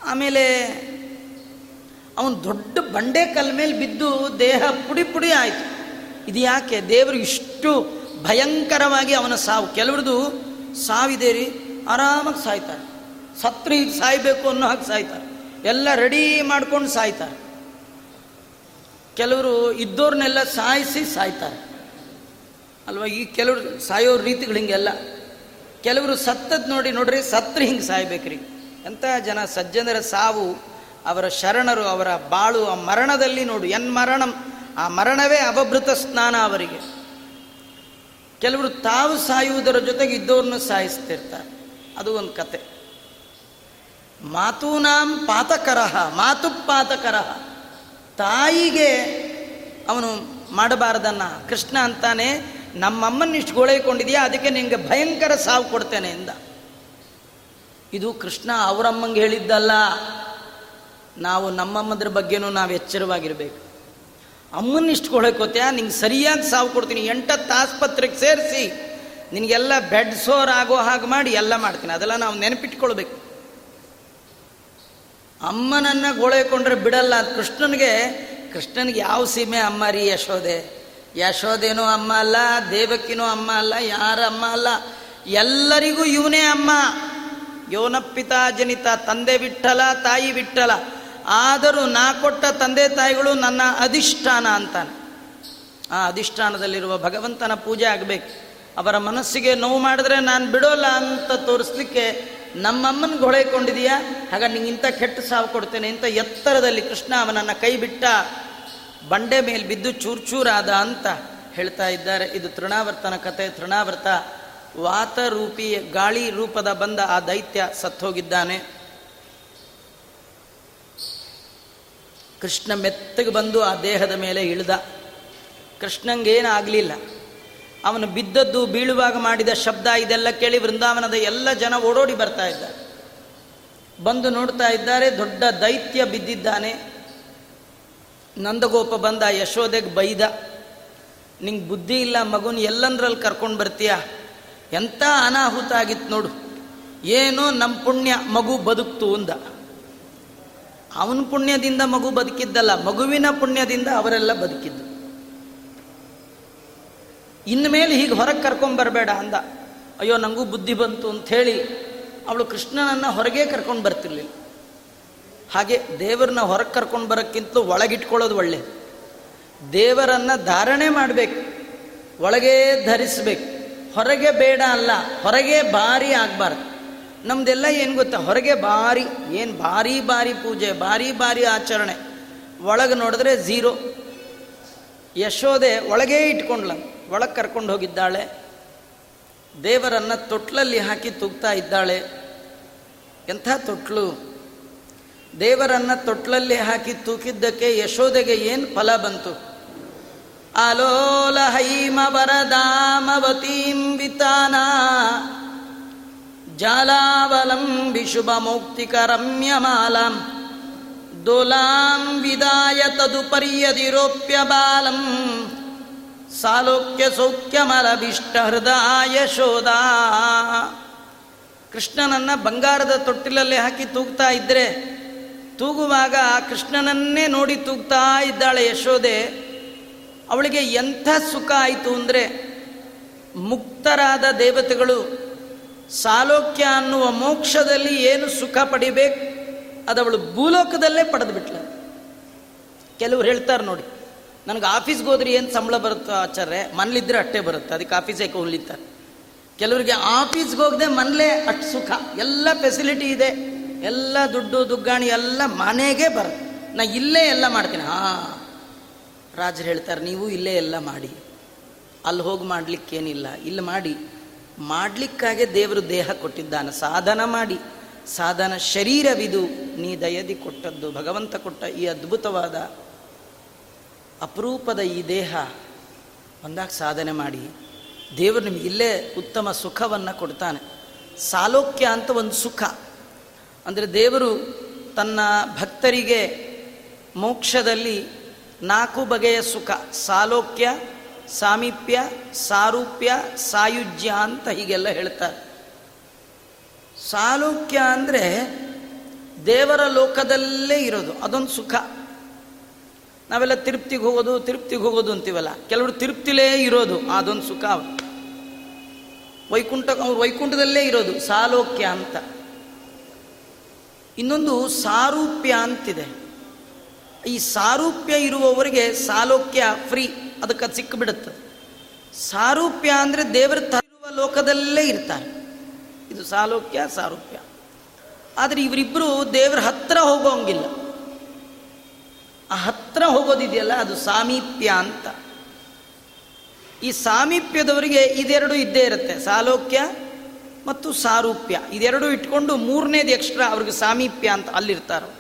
ಆಮೇಲೆ ಅವನು ದೊಡ್ಡ ಬಂಡೆ ಕಲ್ ಮೇಲೆ ಬಿದ್ದು ದೇಹ ಪುಡಿ ಪುಡಿ ಆಯಿತು. ಇದು ಯಾಕೆ? ದೇವರು ಇಷ್ಟು ಭಯಂಕರವಾಗಿ ಅವನ ಸಾವು. ಕೆಲವ್ರದ್ದು ಸಾವಿದೆ ರೀ ಆರಾಮಾಗಿ ಸಾಯ್ತಾರೆ. ಸತ್ರು ಈಗ ಸಾಯ್ಬೇಕು ಅನ್ನೋ ಹಾಗೆ ಸಾಯ್ತಾರೆ. ಎಲ್ಲ ರೆಡಿ ಮಾಡ್ಕೊಂಡು ಸಾಯ್ತಾರೆ. ಕೆಲವರು ಇದ್ದವ್ರನ್ನೆಲ್ಲ ಸಾಯಿಸಿ ಸಾಯ್ತಾರೆ. ಅಲ್ವಾ? ಈ ಕೆಲವರು ಸಾಯೋ ರೀತಿಗಳು ಹಿಂಗೆಲ್ಲ. ಕೆಲವರು ಸತ್ತದ್ ನೋಡಿ ನೋಡ್ರಿ ಸತ್ರು ಹಿಂಗೆ ಸಾಯ್ಬೇಕ್ರಿ. ಎಂತ ಜನ ಸಜ್ಜನರ ಸಾವು, ಅವರ ಶರಣರು, ಅವರ ಬಾಳು ಆ ಮರಣದಲ್ಲಿ ನೋಡು. ಎನ್ ಮರಣಂ? ಆ ಮರಣವೇ ಅವಭೃತ ಸ್ನಾನ ಅವರಿಗೆ. ಕೆಲವರು ತಾವು ಸಾಯುವುದರ ಜೊತೆಗೆ ಇದ್ದವ್ರನ್ನ ಸಾಯಿಸ್ತಿರ್ತಾರೆ. ಅದು ಒಂದು ಕತೆ. ಮಾತೂನಾಂ ಪಾತಕರಹ ಮಾತು ಪಾತಕರಹ ತಾಯಿಗೆ ಅವನು ಮಾಡಬಾರ್ದನ್ನ, ಕೃಷ್ಣ ಅಂತಾನೆ, ನಮ್ಮಮ್ಮನ ಇಷ್ಟು ಗೋಳೈಕೊಂಡಿದೆಯಾ ಅದಕ್ಕೆ ನಿಂಗೆ ಭಯಂಕರ ಸಾವು ಕೊಡ್ತೇನೆ ಎಂದ. ಇದು ಕೃಷ್ಣ ಅವರಮ್ಮಂಗೆ ಹೇಳಿದ್ದಲ್ಲ. ನಾವು ನಮ್ಮಮ್ಮದ್ರ ಬಗ್ಗೆನೂ ನಾವು ಎಚ್ಚರವಾಗಿರ್ಬೇಕು. ಅಮ್ಮನ ಇಷ್ಟು ಕೊಳಕೋತ್ಯಾ ನಿಂಗೆ ಸರಿಯಾಗಿ ಸಾವು ಕೊಡ್ತೀನಿ, ಎಂಟತ್ತು ಆಸ್ಪತ್ರೆಗೆ ಸೇರಿಸಿ ನಿನಗೆಲ್ಲ ಬೆಡ್ ಸೋರ್ ಆಗೋ ಹಾಗೆ ಮಾಡಿ ಎಲ್ಲ ಮಾಡ್ತೀನಿ. ಅದೆಲ್ಲ ನಾವು ನೆನಪಿಟ್ಕೊಳ್ಬೇಕು. ಅಮ್ಮನನ್ನ ಗೋಳೆಕೊಂಡ್ರೆ ಬಿಡಲ್ಲ ಕೃಷ್ಣನಿಗೆ ಕೃಷ್ಣನಿಗೆ ಯಾವ ಸೀಮೆ ಅಮ್ಮ ರೀ ಯಶೋದೆ ಯಶೋದೇನೂ ಅಮ್ಮ ಅಲ್ಲ ದೇವಕ್ಕಿನೂ ಅಮ್ಮ ಅಲ್ಲ, ಯಾರ ಅಮ್ಮ ಅಲ್ಲ? ಎಲ್ಲರಿಗೂ ಇವನೇ ಅಮ್ಮ. ಯೋನಪ್ಪಿತ ಜನಿತ, ತಂದೆ ಬಿಟ್ಟಲ ತಾಯಿ ಬಿಟ್ಟಲ ಆದರೂ ನಾ ಕೊಟ್ಟ ತಂದೆ ತಾಯಿಗಳು ನನ್ನ ಅಧಿಷ್ಠಾನ ಅಂತಾನೆ. ಆ ಅಧಿಷ್ಠಾನದಲ್ಲಿರುವ ಭಗವಂತನ ಪೂಜೆ ಆಗಬೇಕು. ಅವರ ಮನಸ್ಸಿಗೆ ನೋವು ಮಾಡಿದ್ರೆ ನಾನು ಬಿಡೋಲ್ಲ ಅಂತ ತೋರಿಸ್ಲಿಕ್ಕೆ ನಮ್ಮಮ್ಮನ ಗೊಳೈಕೊಂಡಿದೀಯಾ ಹಾಗ ನಿಂಗಿಂತ ಕೆಟ್ಟ ಸಾವು ಕೊಡ್ತೇನೆ ಇಂಥ ಎತ್ತರದಲ್ಲಿ ಕೃಷ್ಣ ಅವನನ್ನು ಕೈ ಬಿಟ್ಟ ಬಂಡೆ ಮೇಲೆ ಬಿದ್ದು ಚೂರ್ಚೂರಾದ ಅಂತ ಹೇಳ್ತಾ ಇದ್ದಾರೆ. ಇದು ತೃಣಾವರ್ತನ ಕತೆ. ತೃಣಾವರ್ತ ವಾತರೂಪಿ ಗಾಳಿ ರೂಪದ ಬಂದ ಆ ದೈತ್ಯ ಸತ್ತೋಗಿದ್ದಾನೆ. ಕೃಷ್ಣ ಮೆತ್ತಗೆ ಬಂದು ಆ ದೇಹದ ಮೇಲೆ ಇಳಿದ. ಕೃಷ್ಣಂಗೇನು ಆಗಲಿಲ್ಲ. ಅವನು ಬಿದ್ದದ್ದು, ಬೀಳುವಾಗ ಮಾಡಿದ ಶಬ್ದ ಇದೆಲ್ಲ ಕೇಳಿ ವೃಂದಾವನದ ಎಲ್ಲ ಜನ ಓಡೋಡಿ ಬರ್ತಾ ಇದ್ದಾರೆ. ಬಂದು ನೋಡ್ತಾ ಇದ್ದಾರೆ, ದೊಡ್ಡ ದೈತ್ಯ ಬಿದ್ದಿದ್ದಾನೆ. ನಂದಗೋಪ ಬಂದ, ಯಶೋದೆಗೆ ಬೈದ. ನಿಂಗೆ ಬುದ್ಧಿ ಇಲ್ಲ, ಮಗುನ ಎಲ್ಲಂದ್ರಲ್ಲಿ ಕರ್ಕೊಂಡು ಬರ್ತೀಯ? ಎಂಥ ಅನಾಹುತ ಆಗಿತ್ತು ನೋಡು. ಏನು ನಮ್ಮ ಪುಣ್ಯ, ಮಗು ಬದುಕ್ತು ಅಂದ. ಅವನ ಪುಣ್ಯದಿಂದ ಮಗು ಬದುಕಿದ್ದಲ್ಲ, ಮಗುವಿನ ಪುಣ್ಯದಿಂದ ಅವರೆಲ್ಲ ಬದುಕಿದ್ದು. ಇನ್ಮೇಲೆ ಹೀಗೆ ಹೊರಗೆ ಕರ್ಕೊಂಬರಬೇಡ ಅಂದ. ಅಯ್ಯೋ ನನಗೂ ಬುದ್ಧಿ ಬಂತು ಅಂಥೇಳಿ ಅವಳು ಕೃಷ್ಣನನ್ನು ಹೊರಗೆ ಕರ್ಕೊಂಡು ಬರ್ತಿರ್ಲಿಲ್ಲ. ಹಾಗೆ ದೇವರನ್ನ ಹೊರಗೆ ಕರ್ಕೊಂಡು ಬರೋಕ್ಕಿಂತಲೂ ಒಳಗಿಟ್ಕೊಳ್ಳೋದು ಒಳ್ಳೆ. ದೇವರನ್ನು ಧಾರಣೆ ಮಾಡಬೇಕು, ಒಳಗೆ ಧರಿಸ್ಬೇಕು. ಹೊರಗೆ ಬೇಡ ಅಲ್ಲ, ಹೊರಗೆ ಭಾರಿ ಆಗಬಾರ್ದು. ನಮ್ದೆಲ್ಲ ಏನು ಗೊತ್ತಾ? ಹೊರಗೆ ಭಾರಿ, ಏನು ಭಾರಿ ಭಾರಿ ಪೂಜೆ, ಭಾರಿ ಭಾರಿ ಆಚರಣೆ. ಒಳಗೆ ನೋಡಿದ್ರೆ ಝೀರೋ. ಯಶೋದೆ ಒಳಗೇ ಇಟ್ಕೊಂಡ್ಲ ಒಳಗೆ ಕರ್ಕೊಂಡು ಹೋಗಿದ್ದಾಳೆ. ದೇವರನ್ನ ತೊಟ್ಲಲ್ಲಿ ಹಾಕಿ ತೂಗ್ತಾ ಇದ್ದಾಳೆ. ಎಂಥ ತೊಟ್ಲು? ದೇವರನ್ನ ತೊಟ್ಲಲ್ಲಿ ಹಾಕಿ ತೂಕಿದ್ದಕ್ಕೆ ಯಶೋದೆಗೆ ಏನು ಫಲ ಬಂತು? ಅಲೋಲ ಹೈಮ ವರದಾಮವತೀಂ ಜಾಲಾವಲಂಬಿ ಶುಭ ಮೌಕ್ತಿಕ ದೋಲಾಂ ವಿದಾಯ ತದುಪರ್ಯದಿರೋಪ್ಯ ಬಾಲಂ ಸಾಲೋಕ್ಯ ಸೌಖ್ಯಮಲಭಿಷ್ಟ ಹೃದಯ ಶೋಧ. ಕೃಷ್ಣನನ್ನ ಬಂಗಾರದ ತೊಟ್ಟಿಲಲ್ಲಿ ಹಾಕಿ ತೂಗ್ತಾ ಇದ್ದರೆ ತೂಗುವಾಗ ಕೃಷ್ಣನನ್ನೇ ನೋಡಿ ತೂಗ್ತಾ ಇದ್ದಾಳೆ ಯಶೋದೆ ಅವಳಿಗೆ ಎಂಥ ಸುಖ ಆಯಿತು ಅಂದರೆ, ಮುಕ್ತರಾದ ದೇವತೆಗಳು ಸಾಲೋಕ್ಯ ಅನ್ನುವ ಮೋಕ್ಷದಲ್ಲಿ ಏನು ಸುಖ ಪಡಿಬೇಕು, ಅದವಳು ಭೂಲೋಕದಲ್ಲೇ ಪಡೆದು ಬಿಟ್ಲ ಕೆಲವ್ರು ಹೇಳ್ತಾರೆ ನೋಡಿ ನನಗೆ ಆಫೀಸ್ಗೆ ಹೋದ್ರೆ ಏನು ಸಂಬಳ ಬರುತ್ತೋ ಆಚಾರ್ಯ, ಮನೇಲಿದ್ರೆ ಅಟ್ಟೆ ಬರುತ್ತೆ, ಅದಕ್ಕೆ ಆಫೀಸೇ ಹೋಗ್ಲಿತ್ತಾರೆ ಕೆಲವರಿಗೆ ಆಫೀಸ್ಗೆ ಹೋಗದೆ ಮನೇಲೇ ಅಷ್ಟು ಸುಖ, ಎಲ್ಲ ಫೆಸಿಲಿಟಿ ಇದೆ, ಎಲ್ಲ ದುಡ್ಡು, ದುಗ್ಗಾಣಿ, ಎಲ್ಲ ಮನೆಗೆ ಬರುತ್ತೆ. ನಾ ಇಲ್ಲೇ ಎಲ್ಲ ಮಾಡ್ತೀನಿ. ಹಾ, ರಾಜರು ಹೇಳ್ತಾರೆ, ನೀವು ಇಲ್ಲೇ ಎಲ್ಲ ಮಾಡಿ, ಅಲ್ಲಿ ಹೋಗಿ ಮಾಡಲಿಕ್ಕೇನಿಲ್ಲ, ಇಲ್ಲಿ ಮಾಡಿ. ಮಾಡಲಿಕ್ಕಾಗೆ ದೇವರು ದೇಹ ಕೊಟ್ಟಿದ್ದಾನೆ, ಸಾಧನ ಮಾಡಿ. ಸಾಧನ ಶರೀರವಿದು, ನೀ ದಯದಿ ಕೊಟ್ಟದ್ದು, ಭಗವಂತ ಕೊಟ್ಟ ಈ ಅದ್ಭುತವಾದ ಅಪರೂಪದ ಈ ದೇಹ ಒಂದಾಗ ಸಾಧನೆ ಮಾಡಿ ದೇವರು ನಿಮಗೆ ಇಲ್ಲೇ ಉತ್ತಮ ಸುಖವನ್ನು ಕೊಡ್ತಾನೆ. ಸಾಲೋಕ್ಯ ಅಂತ ಒಂದು ಸುಖ. ಅಂದರೆ ದೇವರು ತನ್ನ ಭಕ್ತರಿಗೆ ಮೋಕ್ಷದಲ್ಲಿ ನಾಲ್ಕು ಬಗೆಯ ಸುಖ. ಸಾಲೋಕ್ಯ, ಸಾಮೀಪ್ಯ, ಸಾರೂಪ್ಯ, ಸಾಯುಜ್ಯ ಅಂತ ಹೀಗೆಲ್ಲ ಹೇಳ್ತಾರೆ. ಸಾಲೋಕ್ಯ ಅಂದರೆ ದೇವರ ಲೋಕದಲ್ಲೇ ಇರೋದು. ಅದೊಂದು ಸುಖ. ನಾವೆಲ್ಲ ತಿರುಪ್ತಿಗೆ ಹೋಗೋದು ತಿರುಪ್ತಿಗೆ ಹೋಗೋದು ಅಂತೀವಲ್ಲ? ಕೆಲವರು ತಿರುಪ್ತಿಲೇ ಇರೋದು, ಅದೊಂದು ಸುಖ ವೈಕುಂಠ, ಅವ್ರು ವೈಕುಂಠದಲ್ಲೇ ಇರೋದು, ಸಾಲೋಕ್ಯ ಅಂತ. ಇನ್ನೊಂದು ಸಾರೂಪ್ಯ ಅಂತಿದೆ. ಈ ಸಾರೂಪ್ಯ ಇರುವವರಿಗೆ ಸಾಲೋಕ್ಯ ಫ್ರೀ, ಅದಕ್ಕೆ ಅದು ಸಿಕ್ಕಿಬಿಡುತ್ತೆ ಸಾರೂಪ್ಯ ಅಂದರೆ ದೇವರ ತರುವ ಲೋಕದಲ್ಲೇ ಇರ್ತಾರೆ. ಇದು ಸಾಲೋಕ್ಯ, ಸಾರೂಪ್ಯ. ಆದರೆ ಇವರಿಬ್ಬರು ದೇವರ ಹತ್ರ ಹೋಗೋಂಗಿಲ್ಲ. ಆ ಹತ್ರ ಹೋಗೋದಿದೆಯಲ್ಲ, ಅದು ಸಾಮೀಪ್ಯ ಅಂತ. ಈ ಸಾಮೀಪ್ಯದವರಿಗೆ ಇದೆರಡು ಇದ್ದೇ ಇರುತ್ತೆ, ಸಾಲೋಕ್ಯ ಮತ್ತು ಸಾರೂಪ್ಯ. ಇದೆರಡು ಇಟ್ಕೊಂಡು ಮೂರನೇದು ಎಕ್ಸ್ಟ್ರಾ ಅವ್ರಿಗೆ ಸಾಮೀಪ್ಯ ಅಂತ ಅಲ್ಲಿರ್ತಾರೆ.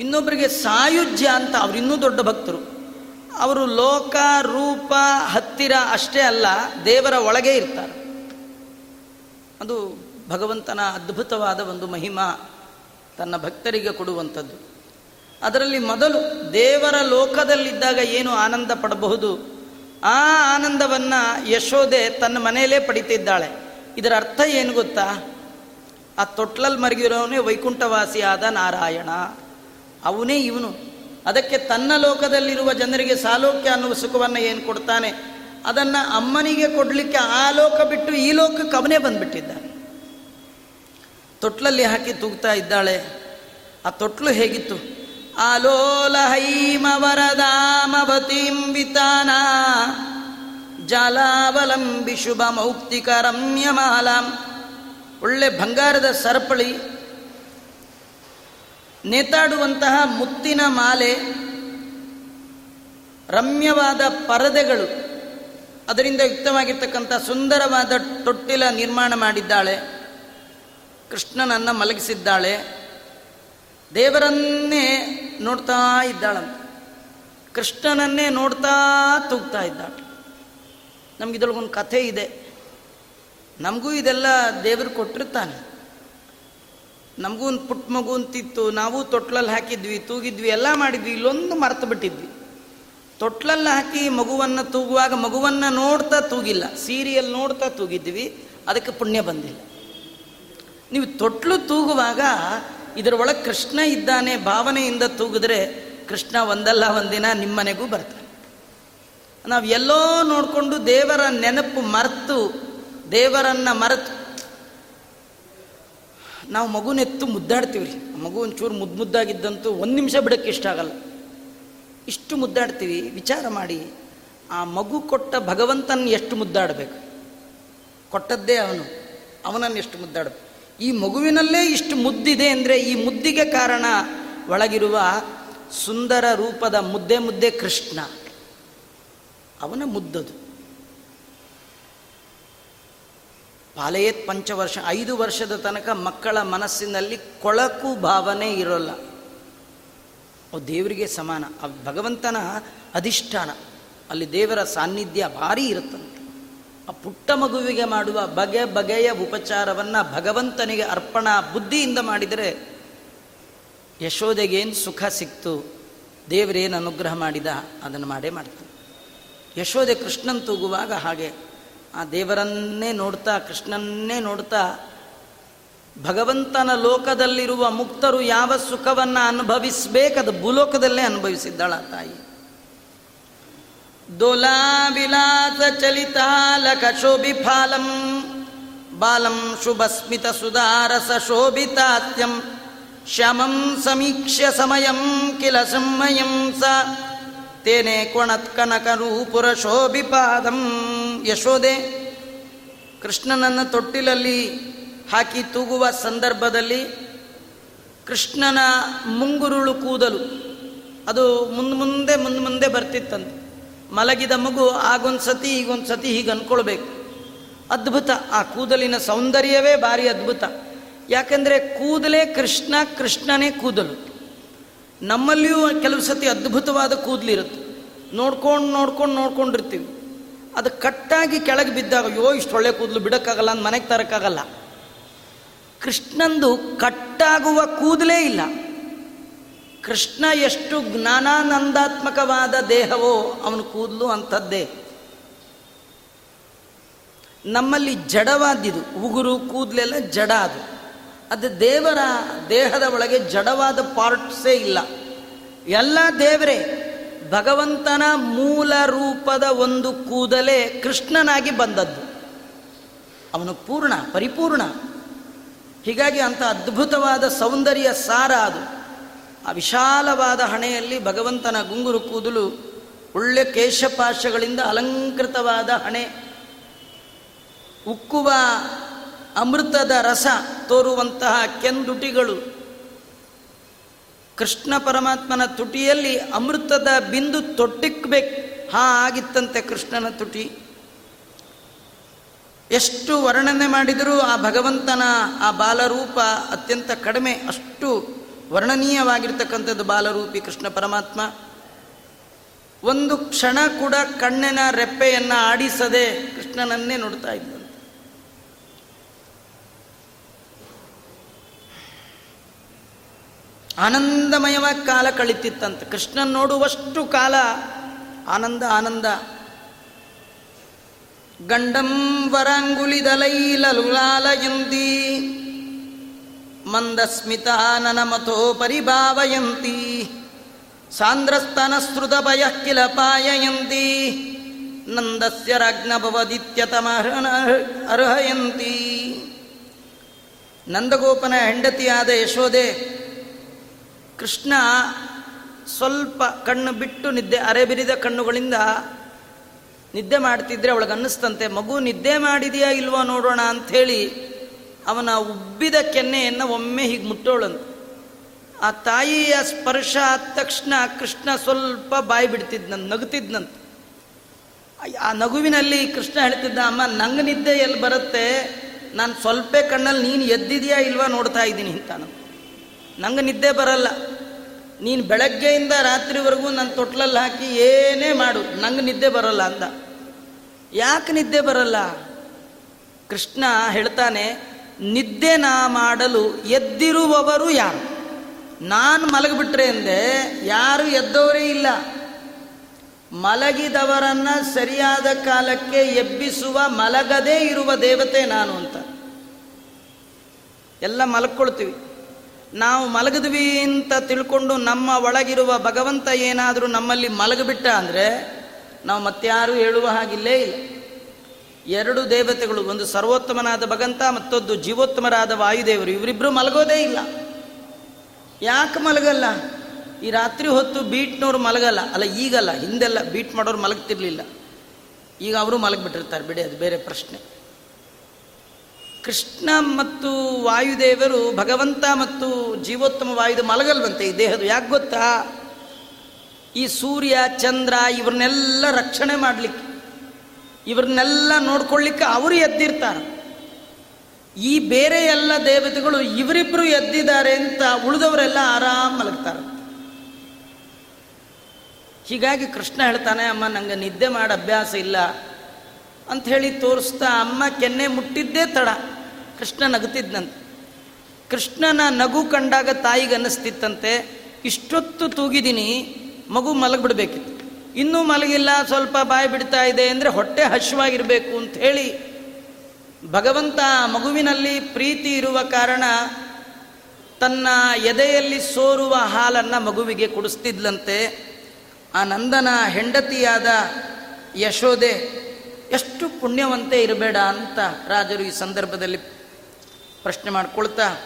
ಇನ್ನೊಬ್ಬರಿಗೆ ಸಾಯುಜ್ಯ ಅಂತ ಅವ್ರು ಇನ್ನೂ ದೊಡ್ಡ ಭಕ್ತರು. ಅವರು ಲೋಕ, ರೂಪ, ಹತ್ತಿರ ಅಷ್ಟೇ ಅಲ್ಲ, ದೇವರ ಒಳಗೆ ಇರ್ತಾರೆ. ಅದು ಭಗವಂತನ ಅದ್ಭುತವಾದ ಒಂದು ಮಹಿಮಾ ತನ್ನ ಭಕ್ತರಿಗೆ ಕೊಡುವಂಥದ್ದು. ಅದರಲ್ಲಿ ಮೊದಲು ದೇವರ ಲೋಕದಲ್ಲಿದ್ದಾಗ ಏನು ಆನಂದ ಪಡಬಹುದು? ಆ ಆನಂದವನ್ನು ಯಶೋದೆ ತನ್ನ ಮನೆಯಲ್ಲೇ ಪಡಿತಿದ್ದಾಳೆ. ಇದರ ಅರ್ಥ ಏನು ಗೊತ್ತಾ? ಆ ತೊಟ್ಲಲ್ಲಿ ಮರಗಿರೋನೇ ವೈಕುಂಠವಾಸಿಯಾದ ನಾರಾಯಣ. ಅವನೇ ಇವನು. ಅದಕ್ಕೆ ತನ್ನ ಲೋಕದಲ್ಲಿರುವ ಜನರಿಗೆ ಸಾಲೋಕ್ಯ ಅನ್ನುವ ಸುಖವನ್ನು ಏನು ಕೊಡ್ತಾನೆ? ಅದನ್ನು ಅಮ್ಮನಿಗೆ ಕೊಡಲಿಕ್ಕೆ ಆ ಲೋಕ ಬಿಟ್ಟು ಈ ಲೋಕಕ್ಕೆ ಅವನೇ ಬಂದ್ಬಿಟ್ಟಿದ್ದಾನೆ. ತೊಟ್ಲಲ್ಲಿ ಹಾಕಿ ತೂಗ್ತಾ ಇದ್ದಾಳೆ. ಆ ತೊಟ್ಲು ಹೇಗಿತ್ತು? ವಿತಾನ ಜಾಲಾವಲಂಬಿ ಶುಭ ಮೌಕ್ತಿಕ ರಮ್ಯಮಾಲಾಂ ಒಳ್ಳೆ ಬಂಗಾರದ ಸರಪಳಿ, ನೇತಾಡುವಂತಹ ಮುತ್ತಿನ ಮಾಲೆ, ರಮ್ಯವಾದ ಪರದೆಗಳು, ಅದರಿಂದ ಯುಕ್ತವಾಗಿರ್ತಕ್ಕಂಥ ಸುಂದರವಾದ ತೊಟ್ಟಿಲ ನಿರ್ಮಾಣ ಮಾಡಿದ್ದಾಳೆ. ಕೃಷ್ಣನನ್ನು ಮಲಗಿಸಿದ್ದಾಳೆ. ದೇವರನ್ನೇ ನೋಡ್ತಾ ಇದ್ದಾಳ ಕೃಷ್ಣನನ್ನೇ ನೋಡ್ತಾ ತೂಗ್ತಾ ಇದ್ದಾಳೆ. ನಮಗಿದೊಳಗೊಂದು ಕಥೆ ಇದೆ. ನಮಗೂ ಇದೆಲ್ಲ ದೇವರು ಕೊಟ್ಟಿರ್ತಾನೆ. ನಮಗೂ ಒಂದು ಪುಟ್ಟ ಮಗು ಅಂತಿತ್ತು, ನಾವು ತೊಟ್ಲಲ್ಲಿ ಹಾಕಿದ್ವಿ, ತೂಗಿದ್ವಿ, ಎಲ್ಲ ಮಾಡಿದ್ವಿ, ಇಲ್ಲೊಂದು ಮರೆತು ಬಿಟ್ಟಿದ್ವಿ. ತೊಟ್ಲಲ್ಲಿ ಹಾಕಿ ಮಗುವನ್ನು ತೂಗುವಾಗ ಮಗುವನ್ನು ನೋಡ್ತಾ ತೂಗಿಲ್ಲ, ಸೀರಿಯಲ್ ನೋಡ್ತಾ ತೂಗಿದ್ವಿ, ಅದಕ್ಕೆ ಪುಣ್ಯ ಬಂದಿಲ್ಲ. ನೀವು ತೊಟ್ಲು ತೂಗುವಾಗ ಇದರ ಒಳಗೆ ಕೃಷ್ಣ ಇದ್ದಾನೆ ಭಾವನೆಯಿಂದ ತೂಗಿದ್ರೆ ಕೃಷ್ಣ ಒಂದಲ್ಲ ಒಂದಿನ ನಿಮ್ಮನೆಗೂ ಬರ್ತಾನೆ. ನಾವು ಎಲ್ಲೋ ನೋಡಿಕೊಂಡು ದೇವರ ನೆನಪು ಮರೆತು, ದೇವರನ್ನು ಮರೆತು, ನಾವು ಮಗುನೆತ್ತು ಮುದ್ದಾಡ್ತೀವಿ ರೀ ಮಗು ಒಂಚೂರು ಮುದ್ದು ಮುದ್ದಾಗಿದ್ದಂತೂ ಒಂದು ನಿಮಿಷ ಬಿಡೋಕ್ಕೆ ಇಷ್ಟ ಆಗಲ್ಲ. ಇಷ್ಟು ಮುದ್ದಾಡ್ತೀವಿ, ವಿಚಾರ ಮಾಡಿ, ಆ ಮಗು ಕೊಟ್ಟ ಭಗವಂತನ ಎಷ್ಟು ಮುದ್ದಾಡಬೇಕು? ಕೊಟ್ಟದ್ದೇ ಅವನು ಅವನನ್ನು ಎಷ್ಟು ಮುದ್ದಾಡಬೇಕು? ಈ ಮಗುವಿನಲ್ಲೇ ಇಷ್ಟು ಮುದ್ದಿದೆ ಅಂದರೆ ಈ ಮುದ್ದಿಗೆ ಕಾರಣ ಒಳಗಿರುವ ಸುಂದರ ರೂಪದ ಮುದ್ದೆ ಮುದ್ದೆ ಕೃಷ್ಣ. ಅವನ ಮುದ್ದದು. ಪಾಲಯೇತ್ ಪಂಚವರ್ಷ, ಐದು ವರ್ಷದ ತನಕ ಮಕ್ಕಳ ಮನಸ್ಸಿನಲ್ಲಿ ಕೊಳಕು ಭಾವನೆ ಇರೋಲ್ಲ. ಅವು ದೇವರಿಗೆ ಸಮಾನ. ಭಗವಂತನ ಅಧಿಷ್ಠಾನ. ಅಲ್ಲಿ ದೇವರ ಸಾನ್ನಿಧ್ಯ ಭಾರಿ ಇರುತ್ತಂತೆ. ಆ ಪುಟ್ಟ ಮಗುವಿಗೆ ಮಾಡುವ ಬಗೆ ಬಗೆಯ ಉಪಚಾರವನ್ನು ಭಗವಂತನಿಗೆ ಅರ್ಪಣಾ ಬುದ್ಧಿಯಿಂದ ಮಾಡಿದರೆ ಯಶೋದೆಗೇನು ಸುಖ ಸಿಕ್ತು, ದೇವರೇನು ಅನುಗ್ರಹ ಮಾಡಿದ, ಅದನ್ನು ಮಾಡೇ ಮಾಡ್ತು ಯಶೋದೆ ಕೃಷ್ಣನ್ ತೂಗುವಾಗ ಹಾಗೆ, ಆ ದೇವರನ್ನೇ ನೋಡ್ತಾ, ಕೃಷ್ಣನ್ನೇ ನೋಡ್ತಾ, ಭಗವಂತನ ಲೋಕದಲ್ಲಿರುವ ಮುಕ್ತರು ಯಾವ ಸುಖವನ್ನು ಅನುಭವಿಸಬೇಕದು ಭೂಲೋಕದಲ್ಲೇ ಅನುಭವಿಸಿದ್ದಾಳ ತಾಯಿ. ದೋಲಾ ವಿಲಾಸ शुभस्मितसुधारसशोभितात्यं ಶ್ಯಾಮಂ ಸಮೀಕ್ಷ್ಯ ಸಮಯಂ ಕಿಲ ಸಮಯಂ ಸ ತೇನೆ ಕೊಣತ್ಕನಕರೂಪುರ ಶೋಭಿಪಾದಂ ಯಶೋದೆ ಕೃಷ್ಣನನ್ನ ತೊಟ್ಟಿಲಲ್ಲಿ ಹಾಕಿ ತೂಗುವ ಸಂದರ್ಭದಲ್ಲಿ ಕೃಷ್ಣನ ಮುಂಗುರುಳು ಕೂದಲು, ಅದು ಮುಂದೆ ಮುಂದೆ ಮುಂದೆ ಬರ್ತಿತ್ತಂತೆ. ಮಲಗಿದ ಮಗು ಆಗೊಂದು ಸತಿ, ಈಗೊಂದು ಸತಿ ಹೀಗೆ ಅಂದ್ಕೊಳ್ಬೇಕು ಅದ್ಭುತ. ಆ ಕೂದಲಿನ ಸೌಂದರ್ಯವೇ ಭಾರಿ ಅದ್ಭುತ. ಯಾಕಂದರೆ ಕೂದಲೇ ಕೃಷ್ಣ, ಕೃಷ್ಣನೇ ಕೂದಲು. ನಮ್ಮಲ್ಲಿಯೂ ಕೆಲವು ಸತಿ ಅದ್ಭುತವಾದ ಕೂದಲಿರುತ್ತೆ. ನೋಡ್ಕೊಂಡು ನೋಡ್ಕೊಂಡು, ನೋಡ್ಕೊಂಡಿರ್ತೀವಿ. ಅದು ಕಟ್ಟಾಗಿ ಕೆಳಗೆ ಬಿದ್ದಾಗ, ಅಯ್ಯೋ, ಇಷ್ಟು ಒಳ್ಳೆ ಕೂದಲು, ಬಿಡೋಕ್ಕಾಗಲ್ಲ ಅಂತ ಮನೆಗೆ ತರೋಕ್ಕಾಗಲ್ಲ. ಕೃಷ್ಣಂದು ಕಟ್ಟಾಗುವ ಕೂದಲೇ ಇಲ್ಲ. ಕೃಷ್ಣ ಎಷ್ಟು ಜ್ಞಾನಾನಂದಾತ್ಮಕವಾದ ದೇಹವೋ ಅವನ ಕೂದಲು ಅಂಥದ್ದೇ. ನಮ್ಮಲ್ಲಿ ಜಡವಾದಿದು, ಉಗುರು, ಕೂದಲೆಲ್ಲ ಜಡ ಅದು. ಅದು ದೇವರ ದೇಹದ ಒಳಗೆ ಜಡವಾದ ಪಾರ್ಟ್ಸೇ ಇಲ್ಲ. ಎಲ್ಲ ದೇವರೇ, ಭಗವಂತನ ಮೂಲ ರೂಪದ ಒಂದು ಕೂದಲೇ ಕೃಷ್ಣನಾಗಿ ಬಂದದ್ದು. ಅವನು ಪೂರ್ಣ, ಪರಿಪೂರ್ಣ. ಹೀಗಾಗಿ ಅಂಥ ಅದ್ಭುತವಾದ ಸೌಂದರ್ಯ ಸಾರ ಅದು. ಆ ವಿಶಾಲವಾದ ಹಣೆಯಲ್ಲಿ ಭಗವಂತನ ಗುಂಗುರು ಕೂದಲು ಒಳ್ಳೆ ಕೇಶಪಾಶಗಳಿಂದ ಅಲಂಕೃತವಾದ ಹಣೆ. ಉಕ್ಕುವ ಅಮೃತದ ರಸ ತೋರುವಂತಹ ಕೆಂದುಟಿಗಳು. ಕೃಷ್ಣ ಪರಮಾತ್ಮನ ತುಟಿಯಲ್ಲಿ ಅಮೃತದ ಬಿಂದು ತೊಟ್ಟಿಕ್ಬೇಕು. ಹಾ ಆಗಿತ್ತಂತೆ ಕೃಷ್ಣನ ತುಟಿ. ಎಷ್ಟು ವರ್ಣನೆ ಮಾಡಿದರೂ ಆ ಭಗವಂತನ ಆ ಬಾಲರೂಪ ಅತ್ಯಂತ ಕಡಿಮೆ. ಅಷ್ಟು ವರ್ಣನೀಯವಾಗಿರ್ತಕ್ಕಂಥದ್ದು ಬಾಲರೂಪಿ ಕೃಷ್ಣ ಪರಮಾತ್ಮ. ಒಂದು ಕ್ಷಣ ಕೂಡ ಕಣ್ಣಿನ ರೆಪ್ಪೆಯನ್ನು ಆಡಿಸದೆ ಕೃಷ್ಣನನ್ನೇ ನೋಡ್ತಾ ಇದ್ದಂತೆ. ಆನಂದಮಯವಾಗಿ ಕಾಲ ಕಳಿತಿತ್ತಂತೆ. ಕೃಷ್ಣನ್ ನೋಡುವಷ್ಟು ಕಾಲ ಆನಂದ ಆನಂದ. ಗಂಡಂ ವರಾಂಗುಲಿದಲೈಲಲುಲಾಲಯಂತಿ ಭಯ ಕಿಲ ಪಾಯಯಂತಿ ನಂದಸ್ಯ ರಾಜ್ಞಭವದಿತ್ಯತಮಹನ ಅರ್ಹಯಂತಿ. ನಂದಗೋಪನ ಹೆಂಡತಿಯಾದ ಯಶೋದೆ ಕೃಷ್ಣ ಸ್ವಲ್ಪ ಕಣ್ಣು ಬಿಟ್ಟು ನಿದ್ದೆ ಅರೆಬಿರಿದ ಕಣ್ಣುಗಳಿಂದ ನಿದ್ದೆ ಮಾಡ್ತಿದ್ರೆ ಅವಳಿಗೆ ಅನ್ನಿಸ್ತಂತೆ ಮಗು ನಿದ್ದೆ ಮಾಡಿದೆಯಾ ಇಲ್ವೋ ನೋಡೋಣ ಅಂಥೇಳಿ ಅವನ ಉಬ್ಬಿದ ಕೆನ್ನೆಯನ್ನು ಒಮ್ಮೆ ಹೀಗೆ ಮುಟ್ಟೋಳಂತ. ಆ ತಾಯಿಯ ಸ್ಪರ್ಶ ಆದ ತಕ್ಷಣ ಕೃಷ್ಣ ಸ್ವಲ್ಪ ಬಾಯಿ ಬಿಡ್ತಿದ್ನಂತ ನಗುತ್ತಿದ್ನಂತ. ಆ ನಗುವಿನಲ್ಲಿ ಕೃಷ್ಣ ಹೇಳ್ತಿದ್ದ, ಅಮ್ಮ, ನಂಗೆ ನಿದ್ದೆ ಎಲ್ಲಿ ಬರುತ್ತೆ? ನಾನು ಸ್ವಲ್ಪ ಕಣ್ಣಲ್ಲಿ ನೀನು ಎದ್ದಿದೆಯಾ ಇಲ್ವಾ ನೋಡ್ತಾ ಇದ್ದೀನಿ ಅಂತ ನಂಗೆ ನಿದ್ದೆ ಬರಲ್ಲ. ನೀನು ಬೆಳಗ್ಗೆಯಿಂದ ರಾತ್ರಿವರೆಗೂ ನನ್ನ ತೊಟ್ಲಲ್ಲಿ ಹಾಕಿ ಏನೇ ಮಾಡು, ನಂಗೆ ನಿದ್ದೆ ಬರಲ್ಲ ಅಂದ. ಯಾಕೆ ನಿದ್ದೆ ಬರಲ್ಲ? ಕೃಷ್ಣ ಹೇಳ್ತಾನೆ ನಿದ್ದೆ ನಾ ಮಾಡಲು ಎದ್ದಿರುವವರು ಯಾರು? ನಾನು ಮಲಗಿಬಿಟ್ರೆ ಅಂದೆ ಯಾರು ಎದ್ದವರೇ ಇಲ್ಲ. ಮಲಗಿದವರನ್ನ ಸರಿಯಾದ ಕಾಲಕ್ಕೆ ಎಬ್ಬಿಸುವ ಮಲಗದೇ ಇರುವ ದೇವತೆ ನಾನು ಅಂತ. ಎಲ್ಲ ಮಲಕ್ಕೊಳ್ತೀವಿ ನಾವು ಮಲಗಿದ್ವಿ ಅಂತ ತಿಳ್ಕೊಂಡು ನಮ್ಮ ಒಳಗಿರುವ ಭಗವಂತ ಏನಾದರೂ ನಮ್ಮಲ್ಲಿ ಮಲಗಿಬಿಟ್ಟ ಅಂದರೆ ನಾವು ಮತ್ತಾರೂ ಹೇಳುವ ಹಾಗಿಲ್ಲೇ ಇಲ್ಲ. ಎರಡು ದೇವತೆಗಳು, ಒಂದು ಸರ್ವೋತ್ತಮನಾದ ಭಗಂತ, ಮತ್ತೊಂದು ಜೀವೋತ್ತಮರಾದ ವಾಯುದೇವರು. ಇವರಿಬ್ಬರು ಮಲಗೋದೇ ಇಲ್ಲ. ಯಾಕೆ ಮಲಗಲ್ಲ? ಈ ರಾತ್ರಿ ಹೊತ್ತು ಬೀಟ್ನವ್ರು ಮಲಗಲ್ಲ. ಅಲ್ಲ, ಈಗಲ್ಲ, ಹಿಂದೆಲ್ಲ ಬೀಟ್ ಮಾಡೋರು ಮಲಗ್ತಿರ್ಲಿಲ್ಲ. ಈಗ ಅವರು ಮಲಗಿಬಿಟ್ಟಿರ್ತಾರೆ. ಬಿಡಿ, ಅದು ಬೇರೆ ಪ್ರಶ್ನೆ. ಕೃಷ್ಣ ಮತ್ತು ವಾಯುದೇವರು ಭಗವಂತ ಮತ್ತು ಜೀವೋತ್ತಮ ವಾಯುದ ಮಲಗಲ್ವಂತೆ ಈ ದೇಹದ ಯಾಕೆ ಗೊತ್ತಾ? ಈ ಸೂರ್ಯ, ಚಂದ್ರ, ಇವ್ರನ್ನೆಲ್ಲ ರಕ್ಷಣೆ ಮಾಡಲಿಕ್ಕೆ. ಇವ್ರನ್ನೆಲ್ಲ ನೋಡ್ಕೊಳ್ಳಿಕ್ಕೆ ಅವರು ಎದ್ದಿರ್ತಾರೆ. ಈ ಬೇರೆ ಎಲ್ಲ ದೇವತೆಗಳು ಇವರಿಬ್ಬರು ಎದ್ದಿದ್ದಾರೆ ಅಂತ ಉಳಿದವರೆಲ್ಲ ಆರಾಮ್ ಮಲಗ್ತಾರೆ. ಹೀಗಾಗಿ ಕೃಷ್ಣ ಹೇಳ್ತಾನೆ, ಅಮ್ಮ, ನಂಗೆ ನಿದ್ದೆ ಮಾಡಿ ಅಭ್ಯಾಸ ಇಲ್ಲ. ಅಂತ ಹೇಳಿ ತೋರಿಸ್ತಾ, ಅಮ್ಮ, ಕೆನ್ನೆ ಮುಟ್ಟಿದ್ದೇ ತಡ. ಕೃಷ್ಣ ನಗುತ್ತಿದ್ದಂತೆ ಕೃಷ್ಣನ ನಗು ಕಂಡಾಗ ತಾಯಿಗೆ ಅನ್ನಿಸ್ತಿತ್ತಂತೆ ಇಷ್ಟೊತ್ತು ತೂಗಿದ್ದೀನಿ ಮಗು ಮಲಗಿಬಿಡ್ಬೇಕಿತ್ತು. ಇನ್ನೂ ಮಲಗಿಲ್ಲ, ಸ್ವಲ್ಪ ಬಾಯಿ ಬಿಡ್ತಾ ಇದೆ ಅಂದರೆ ಹೊಟ್ಟೆ ಹಶ್ವಾಗಿರಬೇಕು ಅಂತ ಹೇಳಿ ಭಗವಂತ ಮಗುವಿನಲ್ಲಿ ಪ್ರೀತಿ ಇರುವ ಕಾರಣ ತನ್ನ ಎದೆಯಲ್ಲಿ ಸೋರುವ ಹಾಲನ್ನು ಮಗುವಿಗೆ ಕುಡಿಸ್ತಿದ್ಲಂತೆ. ಆ ನಂದನ ಹೆಂಡತಿಯಾದ ಯಶೋದೆ ಎಷ್ಟು ಪುಣ್ಯವಂತೆ ಇರಬೇಡ ಅಂತ ರಾಜರು ಈ ಸಂದರ್ಭದಲ್ಲಿ ಪ್ರಶ್ನೆ ಮಾಡಿಕೊಳ್ತಾ,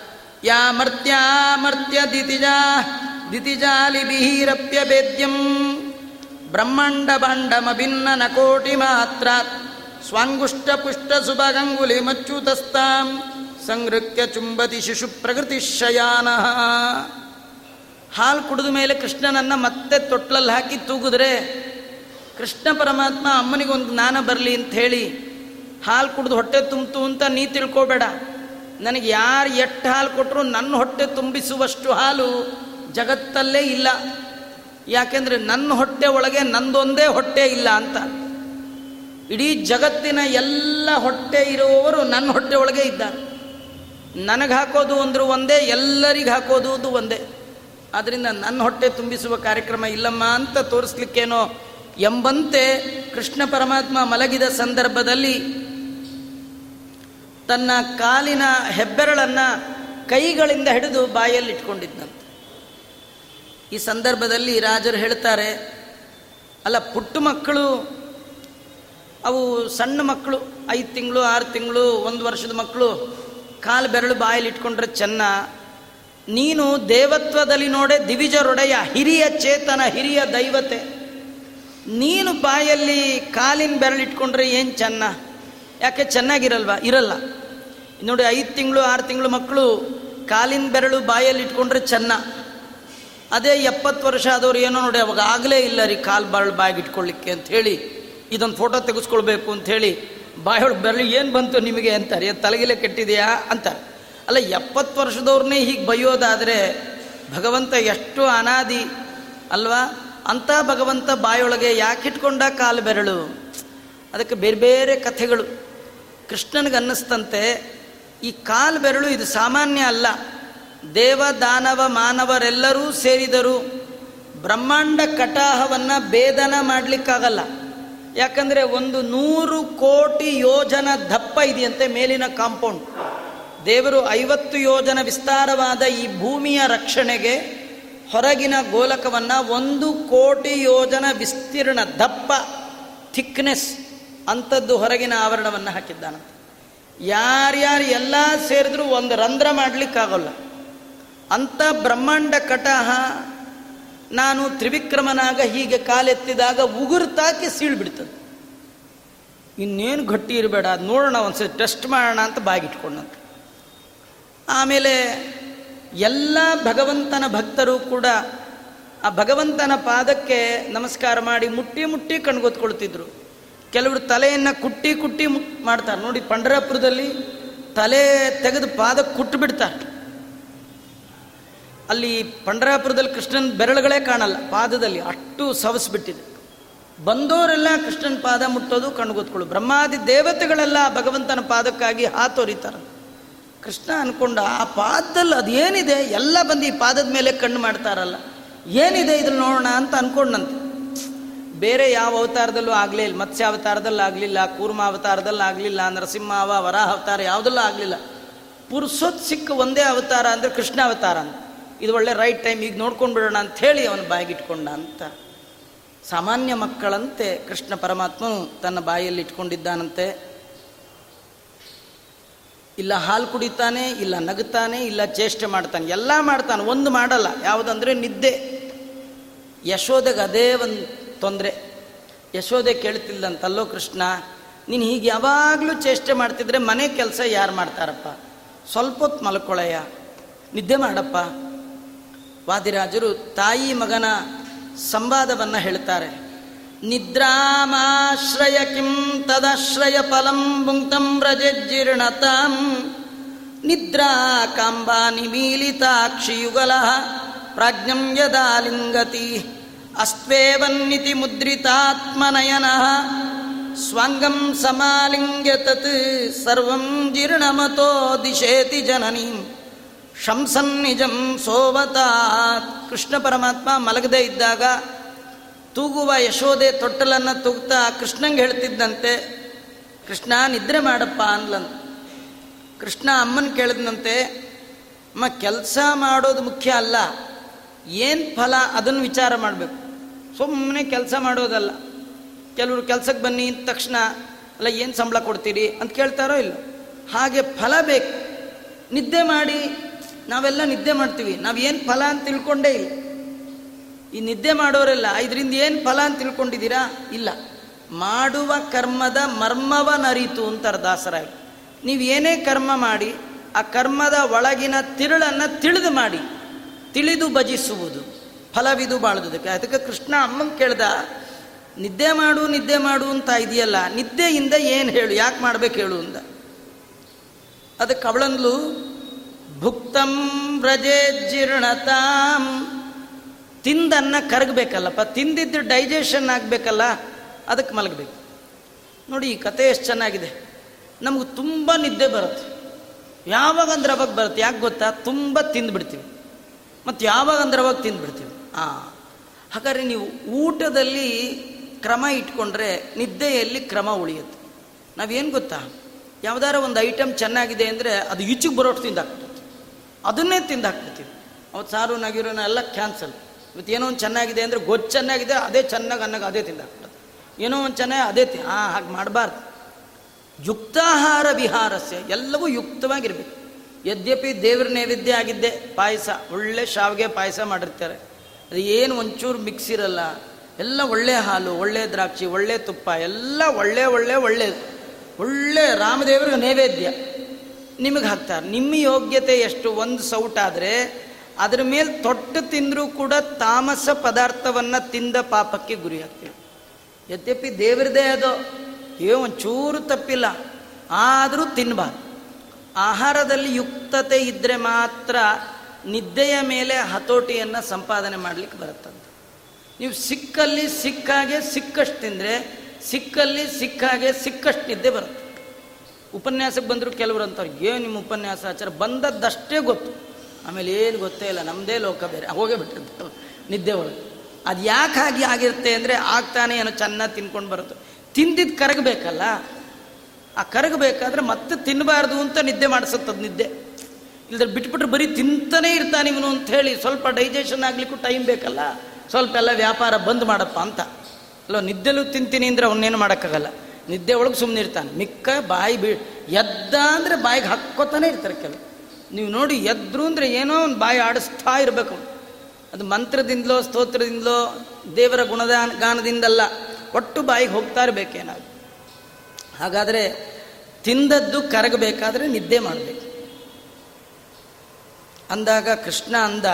ಯಾ ಮರ್ತ್ಯ ಮರ್ತ್ಯ ದಿತಿಜಾ ದಿತಿಜಾಲಿಭಿರಪ್ಯ ಭೇದ್ಯಂ ಬ್ರಹ್ಮಾಂಡ ಭಾಂಡಮಭಿನ್ನ ನಕೋಟಿ ಮಾತ್ರ. ಸ್ವಾಂಗುಷ್ಟ ಪುಷ್ಟ ಸುಭಗಂಗುಲಿ ಮಚ್ಚುತಸ್ತಾಂ. ಸಂಗೃತ್ಯ ಚುಂಬತಿ ಶಿಶು ಪ್ರಕೃತಿ ಶಯಾನ. ಹಾಲು ಕುಡಿದ ಮೇಲೆ ಕೃಷ್ಣನನ್ನ ಮತ್ತೆ ತೊಟ್ಲಲ್ಲಿ ಹಾಕಿ ತೂಗಿದ್ರೆ ಕೃಷ್ಣ ಪರಮಾತ್ಮ ಅಮ್ಮನಿಗೊಂದು ಜ್ಞಾನ ಬರಲಿ ಅಂತ ಹೇಳಿ ಹಾಲು ಕುಡಿದು ಹೊಟ್ಟೆ ತುಂಬಿತು ಅಂತ ನೀ ತಿಳ್ಕೋಬೇಡ. ನನಗೆ ಯಾರು ಎಷ್ಟು ಹಾಲು ಕೊಟ್ಟರು ನನ್ನ ಹೊಟ್ಟೆ ತುಂಬಿಸುವಷ್ಟು ಹಾಲು ಜಗತ್ತಲ್ಲೇ ಇಲ್ಲ. ಯಾಕೆಂದರೆ ನನ್ನ ಹೊಟ್ಟೆ ಒಳಗೆ ನಂದೊಂದೇ ಹೊಟ್ಟೆ ಇಲ್ಲ ಅಂತ. ಇಡೀ ಜಗತ್ತಿನ ಎಲ್ಲ ಹೊಟ್ಟೆ ಇರುವವರು ನನ್ನ ಹೊಟ್ಟೆ ಒಳಗೆ ಇದ್ದಾರೆ. ನನಗೆ ಹಾಕೋದು ಅಂದರೂ ಒಂದೇ, ಎಲ್ಲರಿಗೆ ಹಾಕೋದು ಒಂದೇ. ಆದ್ದರಿಂದ ನನ್ನ ಹೊಟ್ಟೆ ತುಂಬಿಸುವ ಕಾರ್ಯಕ್ರಮ ಇಲ್ಲಮ್ಮ ಅಂತ ತೋರಿಸ್ಲಿಕ್ಕೇನೋ ಎಂಬಂತೆ ಕೃಷ್ಣ ಪರಮಾತ್ಮ ಮಲಗಿದ ಸಂದರ್ಭದಲ್ಲಿ ತನ್ನ ಕಾಲಿನ ಹೆಬ್ಬೆರಳನ್ನು ಕೈಗಳಿಂದ ಹಿಡಿದು ಬಾಯಲ್ಲಿ ಇಟ್ಕೊಂಡಿದ್ದಂತೆ ಈ ಸಂದರ್ಭದಲ್ಲಿ ರಾಜರು ಹೇಳ್ತಾರೆ, ಅಲ್ಲ, ಪುಟ್ಟ ಮಕ್ಕಳು, ಅವು ಸಣ್ಣ ಮಕ್ಕಳು, ಐದು ತಿಂಗಳು, ಆರು ತಿಂಗಳು, ಒಂದು ವರ್ಷದ ಮಕ್ಕಳು, ಕಾಲು ಬೆರಳು ಬಾಯಲ್ಲಿ ಇಟ್ಕೊಂಡ್ರೆ ಚೆನ್ನ. ನೀನು ದೇವತ್ವದಲ್ಲಿ ನೋಡೆ ದಿವಿಜರೊಡೆಯ ಹಿರಿಯ ಚೇತನ, ಹಿರಿಯ ದೈವತೆ. ನೀನು ಬಾಯಲ್ಲಿ ಕಾಲಿನ ಬೆರಳಿಟ್ಕೊಂಡ್ರೆ ಏನು ಚೆನ್ನ? ಯಾಕೆ ಚೆನ್ನಾಗಿರಲ್ವಾ? ಇರಲ್ಲ. ನೋಡಿ, ಐದು ತಿಂಗಳು, ಆರು ತಿಂಗಳು ಮಕ್ಕಳು ಕಾಲಿನ ಬೆರಳು ಬಾಯಲ್ಲಿ ಇಟ್ಕೊಂಡ್ರೆ ಚೆನ್ನ. ಅದೇ ಎಪ್ಪತ್ತು ವರ್ಷ ಆದವ್ರು ಏನೋ ನೋಡಿ, ಅವಾಗ ಆಗಲೇ ಇಲ್ಲ ರೀ ಕಾಲು ಬರಳು ಬಾಯಿಗೆ ಇಟ್ಕೊಳ್ಳಿಕ್ಕೆ ಹೇಳಿ, ಇದೊಂದು ಫೋಟೋ ತೆಗೆಸ್ಕೊಳ್ಬೇಕು ಅಂತ ಹೇಳಿ, ಬಾಯೊಳಗೆ ಬರಲಿ, ಏನು ಬಂತು ನಿಮಗೆ ಅಂತಾರೆ ತಲೆಗಿಲೆ ಕೆಟ್ಟಿದೆಯಾ ಅಂತ ಅಲ್ಲ, ಎಪ್ಪತ್ತು ವರ್ಷದವ್ರನ್ನೇ ಹೀಗೆ ಬೈಯೋದಾದರೆ ಭಗವಂತ ಎಷ್ಟು ಅನಾದಿ, ಅಲ್ವಾ? ಅಂಥ ಭಗವಂತ ಬಾಯೊಳಗೆ ಯಾಕೆ ಇಟ್ಕೊಂಡ ಕಾಲು ಬೆರಳು? ಅದಕ್ಕೆ ಬೇರೆ ಬೇರೆ ಕಥೆಗಳು. ಕೃಷ್ಣನಿಗೆ ಅನ್ನಿಸ್ತಂತೆ, ಈ ಕಾಲು ಬೆರಳು ಇದು ಸಾಮಾನ್ಯ ಅಲ್ಲ. ದೇವ ದಾನವ ಮಾನವರೆಲ್ಲರೂ ಸೇರಿದರು. ಬ್ರಹ್ಮಾಂಡ ಕಟಾಹವನ್ನು ಭೇದನ ಮಾಡಲಿಕ್ಕಾಗಲ್ಲ. ಯಾಕಂದರೆ ಒಂದು ನೂರು ಕೋಟಿ ಯೋಜನ ದಪ್ಪ ಇದೆಯಂತೆ ಮೇಲಿನ ಕಾಂಪೌಂಡ್. ದೇವರು ಐವತ್ತು ಯೋಜನ ವಿಸ್ತಾರವಾದ ಈ ಭೂಮಿಯ ರಕ್ಷಣೆಗೆ ಹೊರಗಿನ ಗೋಲಕವನ್ನು ಒಂದು ಕೋಟಿ ಯೋಜನ ವಿಸ್ತೀರ್ಣ ದಪ್ಪ ಥಿಕ್ನೆಸ್ ಅಂಥದ್ದು ಹೊರಗಿನ ಆವರಣವನ್ನು ಹಾಕಿದ್ದಾನಂತೆ. ಯಾರ್ಯಾರು ಎಲ್ಲ ಸೇರಿದ್ರೂ ಒಂದು ರಂಧ್ರ ಮಾಡಲಿಕ್ಕಾಗಲ್ಲ. ಅಂಥ ಬ್ರಹ್ಮಾಂಡ ಕಟಾಹ ನಾನು ತ್ರಿವಿಕ್ರಮನಾಗ ಹೀಗೆ ಕಾಲೆತ್ತಿದಾಗ ಉಗುರ್ತಾಕಿ ಸೀಳ್ಬಿಡ್ತದೆ. ಇನ್ನೇನು ಗಟ್ಟಿ ಇರಬೇಡ, ಅದು ನೋಡೋಣ ಒಂದ್ಸರಿ, ಟೆಸ್ಟ್ ಮಾಡೋಣ ಅಂತ ಬಾಗಿಟ್ಕೊಂಡಂತ. ಆಮೇಲೆ ಎಲ್ಲ ಭಗವಂತನ ಭಕ್ತರು ಕೂಡ ಆ ಭಗವಂತನ ಪಾದಕ್ಕೆ ನಮಸ್ಕಾರ ಮಾಡಿ ಮುಟ್ಟಿ ಮುಟ್ಟಿ ಕಣ್ಗೊತ್ಕೊಳ್ತಿದ್ರು. ಕೆಲವರು ತಲೆಯನ್ನು ಕುಟ್ಟಿ ಕುಟ್ಟಿ ಮಾಡ್ತಾರೆ. ನೋಡಿ, ಪಂಡರಾಪುರದಲ್ಲಿ ತಲೆ ತೆಗೆದು ಪಾದಕ್ಕೆ ಕುಟ್ಟು ಬಿಡ್ತಾರೆ ಅಲ್ಲಿ ಪಂಡರಾಪುರದಲ್ಲಿ ಕೃಷ್ಣನ ಬೆರಳುಗಳೇ ಕಾಣಲ್ಲ, ಪಾದದಲ್ಲಿ ಅಷ್ಟು ಸವಸ್ಬಿಟ್ಟಿದೆ. ಬಂದವರೆಲ್ಲ ಕೃಷ್ಣನ ಪಾದ ಮುಟ್ಟೋದು ಕಣ್ಗೊತ್ಕೊಳ್ಳು. ಬ್ರಹ್ಮಾದಿ ದೇವತೆಗಳೆಲ್ಲ ಭಗವಂತನ ಪಾದಕ್ಕಾಗಿ ಹಾತೊರಿತಾರೆ ಕೃಷ್ಣ ಅನ್ಕೊಂಡ, ಆ ಪಾದದಲ್ಲಿ ಅದೇನಿದೆ? ಎಲ್ಲ ಬಂದು ಈ ಪಾದದ ಮೇಲೆ ಕಣ್ಣು ಮಾಡ್ತಾರಲ್ಲ. ಏನಿದೆ ಇದ್ರಲ್ಲಿ ನೋಡೋಣ ಅಂತ ಅನ್ಕೊಂಡಂತೆ. ಬೇರೆ ಯಾವ ಅವತಾರದಲ್ಲೂ ಆಗಲಿಲ್ಲ ಇಲ್ಲ. ಮತ್ಸ್ಯ ಅವತಾರದಲ್ಲಿ ಆಗಲಿಲ್ಲ, ಕೂರ್ಮ ಅವತಾರದಲ್ಲಿ ಆಗಲಿಲ್ಲ, ನರಸಿಂಹ, ವರಾಹ ಅವತಾರ ಯಾವುದಲ್ಲೂ ಆಗಲಿಲ್ಲ. ಪುರುಷೋತ್ ಸಿಕ್ಕ ಒಂದೇ ಅವತಾರ ಅಂದರೆ ಕೃಷ್ಣ ಅವತಾರ ಅಂತ. ಇದು ಒಳ್ಳೆ ರೈಟ್ ಟೈಮ್, ಈಗ ನೋಡ್ಕೊಂಡು ಬಿಡೋಣ ಅಂತ ಹೇಳಿ ಅವನು ಬಾಯಿಗಿಟ್ಕೊಂಡ ಅಂತ. ಸಾಮಾನ್ಯ ಮಕ್ಕಳಂತೆ ಕೃಷ್ಣ ಪರಮಾತ್ಮನು ತನ್ನ ಬಾಯಲ್ಲಿ ಇಟ್ಕೊಂಡಿದ್ದಾನಂತೆ. ಇಲ್ಲ ಹಾಲು ಕುಡಿತಾನೆ, ಇಲ್ಲ ನಗುತ್ತಾನೆ, ಇಲ್ಲ ಚೇಷ್ಟೆ ಮಾಡ್ತಾನೆ, ಎಲ್ಲ ಮಾಡ್ತಾನೆ, ಒಂದು ಮಾಡಲ್ಲ. ಯಾವುದಂದ್ರೆ ನಿದ್ದೆ. ಯಶೋದೆಗೆ ಅದೇ ಒಂದು ತೊಂದರೆ. ಯಶೋದೆ ಕೇಳ್ತಿಲ್ಲಂತಲ್ಲೋ ಕೃಷ್ಣ, ನೀನು ಹೀಗೆ ಯಾವಾಗಲೂ ಚೇಷ್ಟೆ ಮಾಡ್ತಿದ್ರೆ ಮನೆ ಕೆಲಸ ಯಾರು ಮಾಡ್ತಾರಪ್ಪ? ಸ್ವಲ್ಪ ಹೊತ್ತು ಮಲ್ಕೊಳ್ಳಯ್ಯ ನಿದ್ದೆ ಮಾಡಪ್ಪ. ವಾದಿರಾಜರು ತಾಯಿ ಮಗನ ಸಂವಾದವನ್ನು ಹೇಳ್ತಾರೆ. ನಿದ್ರಾಮಾಶ್ರಯ ಕಿಂ ತದಾಶ್ರಯ ಫಲಂ ಪುಂಕ್ತಂ ವ್ರಜಜ್ಜೀರ್ಣತಾಂ ನಿದ್ರಾ ಕಾಂಬಾ ನಿಮೀಲಿತಾಕ್ಷಿಯುಗಲ ಪ್ರಾಜ್ಞಂ ಯದಾಲಿಂಗತಿ ಅಸ್ತ್ವೇವನ್ನಿತಿ ಮುದ್ರಿತಾತ್ಮನಯನ ಸ್ವಾಂಗಂ ಸಮಾಲಿಂಗ್ಯ ತತ್ ಸರ್ವಂ ಜೀರ್ಣಮತೋ ದಿಶೇತಿ ಜನನೀಂ ಶಂಸನ್ ನಿಜಂ ಸೋವತಾತ್. ಕೃಷ್ಣ ಪರಮಾತ್ಮ ಮಲಗದೇ ಇದ್ದಾಗ ತೂಗುವ ಯಶೋದೆ ತೊಟ್ಟಲನ್ನು ತೂಗ್ತಾ ಕೃಷ್ಣಂಗೆ ಹೇಳ್ತಿದ್ದಂತೆ, ಕೃಷ್ಣ, ನಿದ್ರೆ ಮಾಡಪ್ಪ ಅನ್ಲಂತ ಕೃಷ್ಣ ಅಮ್ಮನ ಕೇಳಿದ್ನಂತೆ, ಅಮ್ಮ, ಕೆಲಸ ಮಾಡೋದು ಮುಖ್ಯ ಅಲ್ಲ. ಏನು ಫಲ ಅದನ್ನು ವಿಚಾರ ಮಾಡಬೇಕು. ಸುಮ್ಮನೆ ಕೆಲಸ ಮಾಡೋದಲ್ಲ. ಕೆಲವರು ಕೆಲಸಕ್ಕೆ ಬನ್ನಿ ತಕ್ಷಣ, ಅಲ್ಲ, ಏನು ಸಂಬಳ ಕೊಡ್ತೀರಿ? ಅಂತ ಕೇಳ್ತಾರೋ ಇಲ್ಲ. ಹಾಗೆ ಫಲ ಬೇಕು. ನಿದ್ದೆ ಮಾಡಿ ನಾವೆಲ್ಲ ನಿದ್ದೆ ಮಾಡ್ತೀವಿ. ಏನು ಫಲ ಅಂತ ತಿಳ್ಕೊಂಡೇ ಇಲ್ಲ. ಈ ನಿದ್ದೆ ಮಾಡೋರೆಲ್ಲ ಇದರಿಂದ ಏನು ಫಲ ಅಂತ ತಿಳ್ಕೊಂಡಿದ್ದೀರಾ? ಇಲ್ಲ. ಮಾಡುವ ಕರ್ಮದ ಮರ್ಮವನರಿತು ಅಂತಾರೆ ದಾಸರಾಯ ನೀವು ಏನೇ ಕರ್ಮ ಮಾಡಿ, ಆ ಕರ್ಮದ ಒಳಗಿನ ತಿರುಳನ್ನು ತಿಳಿದು ಮಾಡಿ. ತಿಳಿದು ಭಜಿಸುವುದು. ಫಲವಿದು ಬಾಳುವುದಕ್ಕೆ ಅದಕ್ಕೆ ಕೃಷ್ಣ ಅಮ್ಮಂಗೆ ಕೇಳ್ದ, ನಿದ್ದೆ ಮಾಡು ನಿದ್ದೆ ಮಾಡು ಅಂತ ಇದೆಯಲ್ಲ, ನಿದ್ದೆಯಿಂದ ಏನು ಹೇಳು, ಯಾಕೆ ಮಾಡ್ಬೇಕು ಹೇಳು ಅಂತ. ಅದಕ್ಕೆ ಅವಳಂದ್ಲು ಭುಕ್ತಂ ವ್ರಜೆ ಜೀರ್ಣತಾಂ. ತಿಂದನ್ನ ಕರಗಬೇಕಲ್ಲಪ್ಪ, ತಿಂದಿದ್ದು ಡೈಜೆಷನ್ ಆಗಬೇಕಲ್ಲ, ಅದಕ್ಕೆ ಮಲಗಬೇಕು. ನೋಡಿ, ಈ ಕತೆ ಎಷ್ಟು ಚೆನ್ನಾಗಿದೆ. ನಮಗೆ ತುಂಬ ನಿದ್ದೆ ಬರುತ್ತೆ. ಯಾವಾಗ ಅಂದ್ರೆ ಅವಾಗ ಬರುತ್ತೆ, ಯಾಕೆ ಗೊತ್ತಾ? ತುಂಬ ತಿಂದುಬಿಡ್ತೀವಿ. ಮತ್ತು ಯಾವಾಗ ಅಂದ್ರೆ ಅವಾಗ ತಿಂದುಬಿಡ್ತೀವಿ? ಹಾಂ ಹಾಗಾದ್ರೆ ನೀವು ಊಟದಲ್ಲಿ ಕ್ರಮ ಇಟ್ಕೊಂಡ್ರೆ ನಿದ್ದೆಯಲ್ಲಿ ಕ್ರಮ ಉಳಿಯುತ್ತೆ. ನಾವೇನು ಗೊತ್ತಾ? ಯಾವ್ದಾರ ಒಂದು ಐಟಮ್ ಚೆನ್ನಾಗಿದೆ ಅಂದರೆ ಅದು ಇಚ್ಚಿಗೆ ಬರೋಷ್ಟು ತಿಂದಾಕ್ಬಿಡುತ್ತೆ ಅದನ್ನೇ ತಿಂದಾಕ್ಬಿಡ್ತೀವಿ. ಅವತ್ತು ಸಾರು ನಗಿರೋನ ಎಲ್ಲ ಕ್ಯಾನ್ಸಲ್ ಇವತ್ತು ಏನೋ ಒಂದು ಚೆನ್ನಾಗಿದೆ ಅಂದರೆ ಗೊತ್ತು ಚೆನ್ನಾಗಿದೆ, ಅದೇ ಚೆನ್ನಾಗಿ ಅನ್ನೋಕೆ ಅದೇ ತಿಂದಾಕ್ಬಿಡುತ್ತೆ ಏನೋ ಒಂದು ಚೆನ್ನಾಗಿ ಅದೇ ತಿ ಹಾಂ ಹಾಗೆ ಮಾಡಬಾರ್ದು. ಯುಕ್ತಾಹಾರ ವಿಹಾರಸ್ಯ ಎಲ್ಲವೂ ಯುಕ್ತವಾಗಿರಬೇಕು. ಯದ್ಯಪಿ ದೇವ್ರ ನೈವೇದ್ಯ ಆಗಿದ್ದೆ, ಪಾಯಸ, ಒಳ್ಳೆ ಶಾವಿಗೆ ಪಾಯಸ ಮಾಡಿರ್ತಾರೆ. ಅದು ಏನು ಒಂಚೂರು ಮಿಕ್ಸ್ ಇರಲ್ಲ. ಎಲ್ಲ ಒಳ್ಳೆ ಹಾಲು, ಒಳ್ಳೆ ದ್ರಾಕ್ಷಿ, ಒಳ್ಳೆ ತುಪ್ಪ, ಎಲ್ಲ ಒಳ್ಳೆ ಒಳ್ಳೆ ಒಳ್ಳೆಯದು ಒಳ್ಳೆ ರಾಮದೇವ್ರಿಗೆ ನೈವೇದ್ಯ. ನಿಮಗೆ ಹಾಕ್ತಾರೆ. ನಿಮ್ಮ ಯೋಗ್ಯತೆ ಎಷ್ಟು? ಒಂದು ಸೌಟ್ ಆದರೆ ಅದರ ಮೇಲೆ ತೊಟ್ಟು ತಿಂದರೂ ಕೂಡ ತಾಮಸ ಪದಾರ್ಥವನ್ನು ತಿಂದ ಪಾಪಕ್ಕೆ ಗುರಿಯಾಗ್ತೀವಿ ಯದ್ಯಪಿ ದೇವರದೇ ಅದು ಏ ಒಂಚೂರು ತಪ್ಪಿಲ್ಲ. ಆದರೂ ತಿನ್ನಬಾರ್ದು ಆಹಾರದಲ್ಲಿ ಯುಕ್ತತೆ ಇದ್ದರೆ ಮಾತ್ರ ನಿದ್ದೆಯ ಮೇಲೆ ಹತೋಟಿಯನ್ನು ಸಂಪಾದನೆ ಮಾಡಲಿಕ್ಕೆ ಬರುತ್ತಂತೆ. ನೀವು ಸಿಕ್ಕಲ್ಲಿ ಸಿಕ್ಕಾಗೆ ಸಿಕ್ಕಷ್ಟು ತಿಂದರೆ, ಸಿಕ್ಕಲ್ಲಿ ಸಿಕ್ಕಾಗೆ ಸಿಕ್ಕಷ್ಟು ನಿದ್ದೆ ಬರುತ್ತೆ. ಉಪನ್ಯಾಸಕ್ಕೆ ಬಂದರೂ ಕೆಲವರು ಅಂತಾರೆ ಏನು ನಿಮ್ಮ ಉಪನ್ಯಾಸ ಆಚಾರ ಬಂದದ್ದಷ್ಟೇ ಗೊತ್ತು. ಆಮೇಲೆ ಏನು ಗೊತ್ತೇ ಇಲ್ಲ ನಮ್ಮದೇ ಲೋಕ ಬೇರೆ. ಹೋಗೇ ಬಿಟ್ಟಿರ್ತಲ್ಲ ನಿದ್ದೆ ಒಳಗೆ. ಅದು ಯಾಕೆ ಹಾಗೆ ಆಗಿರುತ್ತೆ ಅಂದರೆ ಆಗ್ತಾನೆ ಏನೋ ಚೆನ್ನಾಗಿ ತಿನ್ಕೊಂಡು ಬರುತ್ತೆ. ತಿಂದಿದ್ದು ಕರಗಬೇಕಲ್ಲ, ಆ ಕರಗಬೇಕಾದ್ರೆ ಮತ್ತೆ ತಿನ್ನಬಾರ್ದು ಅಂತ ನಿದ್ದೆ ಮಾಡಿಸುತ್ತದ ನಿದ್ದೆ. ಇಲ್ಲದ್ರೆ ಬಿಟ್ಬಿಟ್ರೆ ಬರೀ ತಿಂತಾನೆ ಇರ್ತಾನೆ ಇವನು ಅಂತ ಹೇಳಿ ಸ್ವಲ್ಪ ಡೈಜೆಷನ್ ಆಗಲಿಕ್ಕೂ ಟೈಮ್ ಬೇಕಲ್ಲ, ಸ್ವಲ್ಪ ಎಲ್ಲ ವ್ಯಾಪಾರ ಬಂದ್ ಮಾಡಪ್ಪ ಅಂತ. ಅಲ್ಲೋ, ನಿದ್ದೆಲೂ ತಿಂತೀನಿ ಅಂದರೆ ಅವನ್ನೇನು ಮಾಡೋಕ್ಕಾಗಲ್ಲ. ನಿದ್ದೆ ಒಳಗೆ ಸುಮ್ಮನೆ ಇರ್ತಾನೆ. ಮಿಕ್ಕ ಬಾಯಿ ಬೀ ಎದ್ದ ಅಂದರೆ ಬಾಯಿಗೆ ಹಾಕ್ಕೋತಾನೆ ಇರ್ತಾರೆ ಕೆಲವು. ನೀವು ನೋಡಿ ಎದ್ರು ಅಂದರೆ ಏನೋ ಒಂದು ಬಾಯಿ ಆಡಿಸ್ತಾ ಇರಬೇಕು ಅದು ಮಂತ್ರದಿಂದಲೋ, ಸ್ತೋತ್ರದಿಂದಲೋ, ದೇವರ ಗುಣದಾನ ಗಾನದಿಂದಲ್ಲ ಒಟ್ಟು ಬಾಯಿಗೆ ಹೋಗ್ತಾ ಇರಬೇಕೇನಾದ್ರು ಹಾಗಾದರೆ ತಿಂದದ್ದು ಕರಗಬೇಕಾದ್ರೆ ನಿದ್ದೆ ಮಾಡಬೇಕು. ಅಂದಾಗ ಕೃಷ್ಣ ಅಂದ,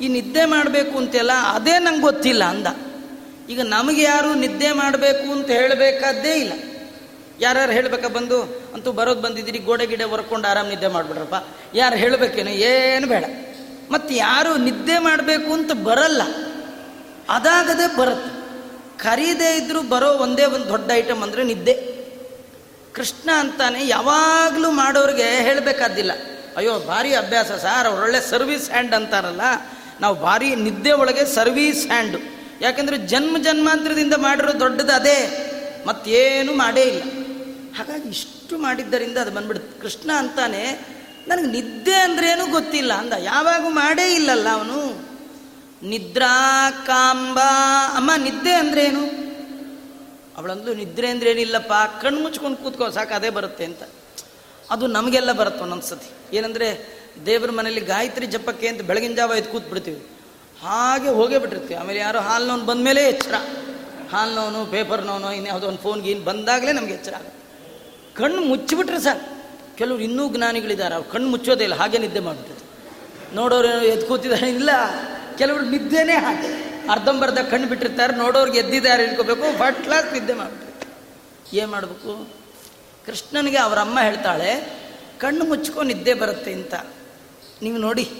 ಈ ನಿದ್ದೆ ಮಾಡಬೇಕು ಅಂತೆಲ್ಲ ಅದೇ ನಂಗೆ ಗೊತ್ತಿಲ್ಲ ಅಂದ. ಈಗ ನಮಗೆ ಯಾರು ನಿದ್ದೆ ಮಾಡಬೇಕು ಅಂತ ಹೇಳಬೇಕಾದ್ದೇ ಇಲ್ಲ. ಯಾರ್ಯಾರು ಹೇಳಬೇಕಾ ಬಂದು? ಅಂತೂ ಬರೋದು ಬಂದಿದ್ದೀರಿ, ಗೋಡೆ ಗಿಡೆ ಹೊರ್ಕೊಂಡು ಆರಾಮ್ ನಿದ್ದೆ ಮಾಡಿಬಿಡ್ರಪ್ಪ. ಯಾರು ಹೇಳಬೇಕೇನು? ಏನು ಬೇಡ. ಮತ್ತು ಯಾರು ನಿದ್ದೆ ಮಾಡಬೇಕು ಅಂತ ಬರಲ್ಲ. ಅದಾಗದೆ ಬರುತ್ತೆ. ಕರೀದೇ ಇದ್ರೂ ಬರೋ ಒಂದೇ ಒಂದು ದೊಡ್ಡ ಐಟಮ್ ಅಂದರೆ ನಿದ್ದೆ. ಕೃಷ್ಣ ಅಂತಾನೆ ಯಾವಾಗಲೂ ಮಾಡೋರಿಗೆ ಹೇಳಬೇಕಾದಿಲ್ಲ ಅಯ್ಯೋ, ಭಾರಿ ಅಭ್ಯಾಸ ಸರ್ ಅವರೊಳ್ಳೆ ಸರ್ವಿಸ್ ಹ್ಯಾಂಡ್ ಅಂತಾರಲ್ಲ. ನಾವು ಭಾರಿ ನಿದ್ದೆ ಒಳಗೆ ಸರ್ವೀಸ್ ಹ್ಯಾಂಡು ಯಾಕಂದರೆ ಜನ್ಮ ಜನ್ಮಾಂತರದಿಂದ ಮಾಡಿರೋ ದೊಡ್ಡದು ಅದೇ, ಮತ್ತೇನು ಮಾಡೇ ಇಲ್ಲ. ಹಾಗಾಗಿ ಇಷ್ಟು ಮಾಡಿದ್ದರಿಂದ ಅದು ಬಂದ್ಬಿಡುತ್ತೆ. ಕೃಷ್ಣ ಅಂತಾನೆ, ನನಗೆ ನಿದ್ದೆ ಅಂದ್ರೇನು ಗೊತ್ತಿಲ್ಲ ಅಂದ. ಯಾವಾಗೂ ಮಾಡೇ ಇಲ್ಲಲ್ಲ ಅವನು. ನಿದ್ರಾ ಕಾಂಬ ಅಮ್ಮ, ನಿದ್ದೆ ಅಂದ್ರೇನು? ಅವಳಂದು ನಿದ್ರೆ ಅಂದ್ರೆ ಏನಿಲ್ಲಪ್ಪ ಕಣ್ಣು ಮುಚ್ಕೊಂಡು ಕೂತ್ಕೋ, ಸಾಕು, ಅದೇ ಬರುತ್ತೆ ಅಂತ. ಅದು ನಮಗೆಲ್ಲ ಬರುತ್ತೆ ಒಂದೊಂದು ಸತಿ ಏನಂದರೆ, ದೇವ್ರ ಮನೇಲಿ ಗಾಯತ್ರಿ ಜಪಕ್ಕೆ ಅಂತ ಬೆಳಗಿನ ಜಾವ ಎದ್ದು ಕೂತ್ಬಿಡ್ತೀವಿ. ಹಾಗೆ ಹೋಗೇ ಬಿಟ್ಟಿರ್ತೀವಿ. ಆಮೇಲೆ ಯಾರೋ ಹಾಲ್ನವನು ಬಂದ ಮೇಲೆ ಎಚ್ಚರ. ಹಾಲ್ನವನು, ಪೇಪರ್ನವನು, ಇನ್ಯಾವುದೋ ಒಂದು ಫೋನ್ ಗೀನ್ ಬಂದಾಗಲೇ ನಮಗೆ ಎಚ್ಚರ ಆಗುತ್ತೆ. ಕಣ್ಣು ಮುಚ್ಚಿಬಿಟ್ರೆ ಸರ್ ಕೆಲವ್ರು ಇನ್ನೂ ಜ್ಞಾನಿಗಳಿದ್ದಾರೆ. ಅವ್ರು ಕಣ್ಣು ಮುಚ್ಚೋದೇ ಇಲ್ಲ. ಹಾಗೆ ನಿದ್ದೆ ಮಾಡಿಬಿಟ್ಟಿರ್ತಾರೆ ನೋಡೋರು ಎದ್ದು ಕೂತಿದ್ದಾರೆ. ಇಲ್ಲ, ಕೆಲವರು ನಿದ್ದೆನೇ ಹಾಗೆ. ಅರ್ಧಂಬರ್ಧ ಕಣ್ಣು ಬಿಟ್ಟಿರ್ತಾರೆ. ನೋಡೋರ್ಗೆ ಎದ್ದಿದ್ದಾರೆ ಇಟ್ಕೋಬೇಕು ಫಸ್ಟ್ ಕ್ಲಾಸ್ ನಿದ್ದೆ ಮಾಡಿಬಿಟ್ಟಿರ್ತಾರೆ ಏನು ಮಾಡಬೇಕು? ಕೃಷ್ಣನಿಗೆ ಅವರ ಅಮ್ಮ ಹೇಳ್ತಾಳೆ, ಕಣ್ಣು ಮುಚ್ಕೊ, ನಿದ್ದೆ ಬರುತ್ತೆ ಅಂತ. ನೀವು ನೋಡಿ.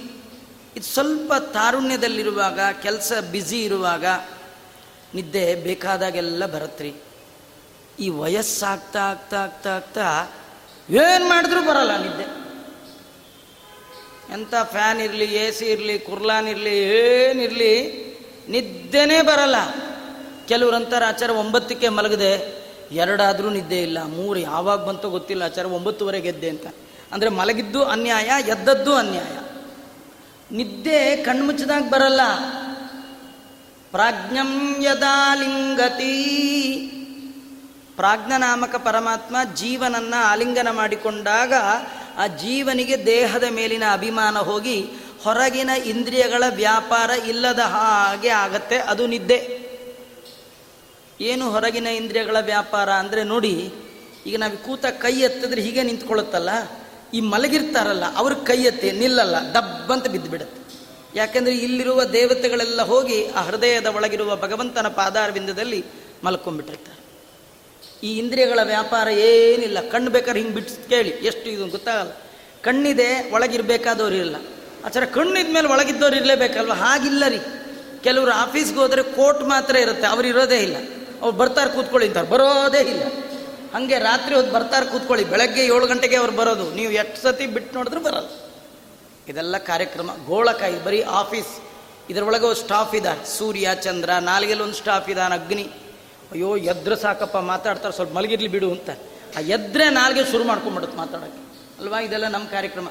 ಇದು ಸ್ವಲ್ಪ ತಾರುಣ್ಯದಲ್ಲಿರುವಾಗ, ಕೆಲಸ ಬ್ಯುಸಿ ಇರುವಾಗ ನಿದ್ದೆ ಬೇಕಾದಾಗೆಲ್ಲ ಬರತ್ರಿ. ಈ ವಯಸ್ಸಾಗ್ತಾ ಆಗ್ತಾ ಆಗ್ತಾ ಆಗ್ತಾ ಏನು ಮಾಡಿದ್ರೂ ಬರಲ್ಲ ನಿದ್ದೆ. ಎಂಥ ಫ್ಯಾನ್ ಇರಲಿ ಎ ಸಿ ಇರಲಿ, ಕುರ್ಲಾನ್ ಇರಲಿ ಏನಿರಲಿ ನಿದ್ದೆನೇ ಬರಲ್ಲ. ಕೆಲವ್ರು ಅಂತಾರೆ, ಆಚಾರ ಒಂಬತ್ತಕ್ಕೆ ಮಲಗದೆ ಎರಡಾದರೂ ನಿದ್ದೆ ಇಲ್ಲ. ಮೂರು ಯಾವಾಗ ಬಂತೋ ಗೊತ್ತಿಲ್ಲ, ಆಚಾರ ಒಂಬತ್ತುವರೆಗೆ ಎದ್ದೆ ಅಂತ. ಅಂದರೆ ಮಲಗಿದ್ದು ಅನ್ಯಾಯ, ಎದ್ದದ್ದು ಅನ್ಯಾಯ. ನಿದ್ದೆ ಕಣ್ಮುಚ್ಚಿದಾಗ ಬರಲ್ಲ. ಪ್ರಾಜ್ಞಂ ಯದಾಲಿಂಗತಿ ಪ್ರಾಜ್ಞನಾಮಕ ಪರಮಾತ್ಮ ಜೀವನನ್ನ ಆಲಿಂಗನ ಮಾಡಿಕೊಂಡಾಗ ಆ ಜೀವನಿಗೆ ದೇಹದ ಮೇಲಿನ ಅಭಿಮಾನ ಹೋಗಿ ಹೊರಗಿನ ಇಂದ್ರಿಯಗಳ ವ್ಯಾಪಾರ ಇಲ್ಲದ ಹಾಗೆ ಆಗತ್ತೆ, ಅದು ನಿದ್ದೆ. ಏನು ಹೊರಗಿನ ಇಂದ್ರಿಯಗಳ ವ್ಯಾಪಾರ ಅಂದರೆ ನೋಡಿ, ಈಗ ನಾವು ಕೂತ ಕೈ ಎತ್ತಿದ್ರೆ ಹೀಗೆ ನಿಂತ್ಕೊಳ್ಳುತ್ತಲ್ಲ ಈ ಮಲಗಿರ್ತಾರಲ್ಲ, ಅವ್ರ ಕೈಯತ್ತೆ ನಿಲ್ಲಲ್ಲ ಅಂತ ಬಿದ್ದು ಬಿಡುತ್ತೆ ಯಾಕೆಂದ್ರೆ ಇಲ್ಲಿರುವ ದೇವತೆಗಳೆಲ್ಲ ಹೋಗಿ ಆ ಹೃದಯದ ಒಳಗಿರುವ ಭಗವಂತನ ಪಾದಾರವಿಂದದಲ್ಲಿ ಮಲ್ಕೊಂಡ್ಬಿಟ್ಟಿರ್ತಾರೆ. ಈ ಇಂದ್ರಿಯಗಳ ವ್ಯಾಪಾರ ಏನಿಲ್ಲ, ಕಣ್ಣು ಬೇಕಾದ್ರೆ ಹಿಂಗೆ ಬಿಟ್ಟು ಕೇಳಿ, ಎಷ್ಟು ಇದು ಗೊತ್ತಾಗಲ್ಲ. ಕಣ್ಣಿದೆ, ಒಳಗಿರ್ಬೇಕಾದವ್ರು ಇರಲ್ಲ. ಆಚಾರ ಕಣ್ಣಿದ ಮೇಲೆ ಒಳಗಿದ್ದವ್ರು ಇರಲೇಬೇಕಲ್ವ? ಹಾಗಿಲ್ಲ ರೀ. ಕೆಲವರು ಆಫೀಸ್ಗೆ ಹೋದರೆ ಕೋರ್ಟ್ ಮಾತ್ರ ಇರುತ್ತೆ, ಅವ್ರು ಇರೋದೇ ಇಲ್ಲ. ಅವ್ರು ಬರ್ತಾರೆ ಕೂತ್ಕೊಳ್ಳಿ ಅಂತಾರೆ, ಬರೋದೇ ಇಲ್ಲ. ಹಾಗೆ ರಾತ್ರಿ ಹೊತ್ತು ಬರ್ತಾರೆ ಕೂತ್ಕೊಳ್ಳಿ. ಬೆಳಗ್ಗೆ ಏಳು ಗಂಟೆಗೆ ಅವ್ರು ಬರೋದು. ನೀವು ಎಷ್ಟು ಸತಿ ಬಿಟ್ಟು ನೋಡಿದ್ರು ಬರಲ್ಲ. ಇದೆಲ್ಲ ಕಾರ್ಯಕ್ರಮ. ಗೋಳಕಾಯಿ, ಬರೀ ಆಫೀಸ್. ಇದರೊಳಗೆ ಒಂದು ಸ್ಟಾಫ್ ಇದ್ದಾರೆ. ಸೂರ್ಯ, ಚಂದ್ರ, ನಾಲ್ಗೆಲ್ಲ ಒಂದು ಸ್ಟಾಫ್ ಇದ್ದಾನೆ, ಅಗ್ನಿ. ಅಯ್ಯೋ, ಎದ್ರೆ ಸಾಕಪ್ಪ, ಮಾತಾಡ್ತಾರೆ. ಸ್ವಲ್ಪ ಮಲಗಿರ್ಲಿ ಬಿಡು ಅಂತ. ಆ ಎದ್ರೆ ನಾಲ್ಗೆ ಶುರು ಮಾಡ್ಕೊಂಡ್ಬಿಡುತ್ತೆ ಮಾತಾಡೋಕ್ಕೆ. ಅಲ್ವಾ? ಇದೆಲ್ಲ ನಮ್ಮ ಕಾರ್ಯಕ್ರಮ.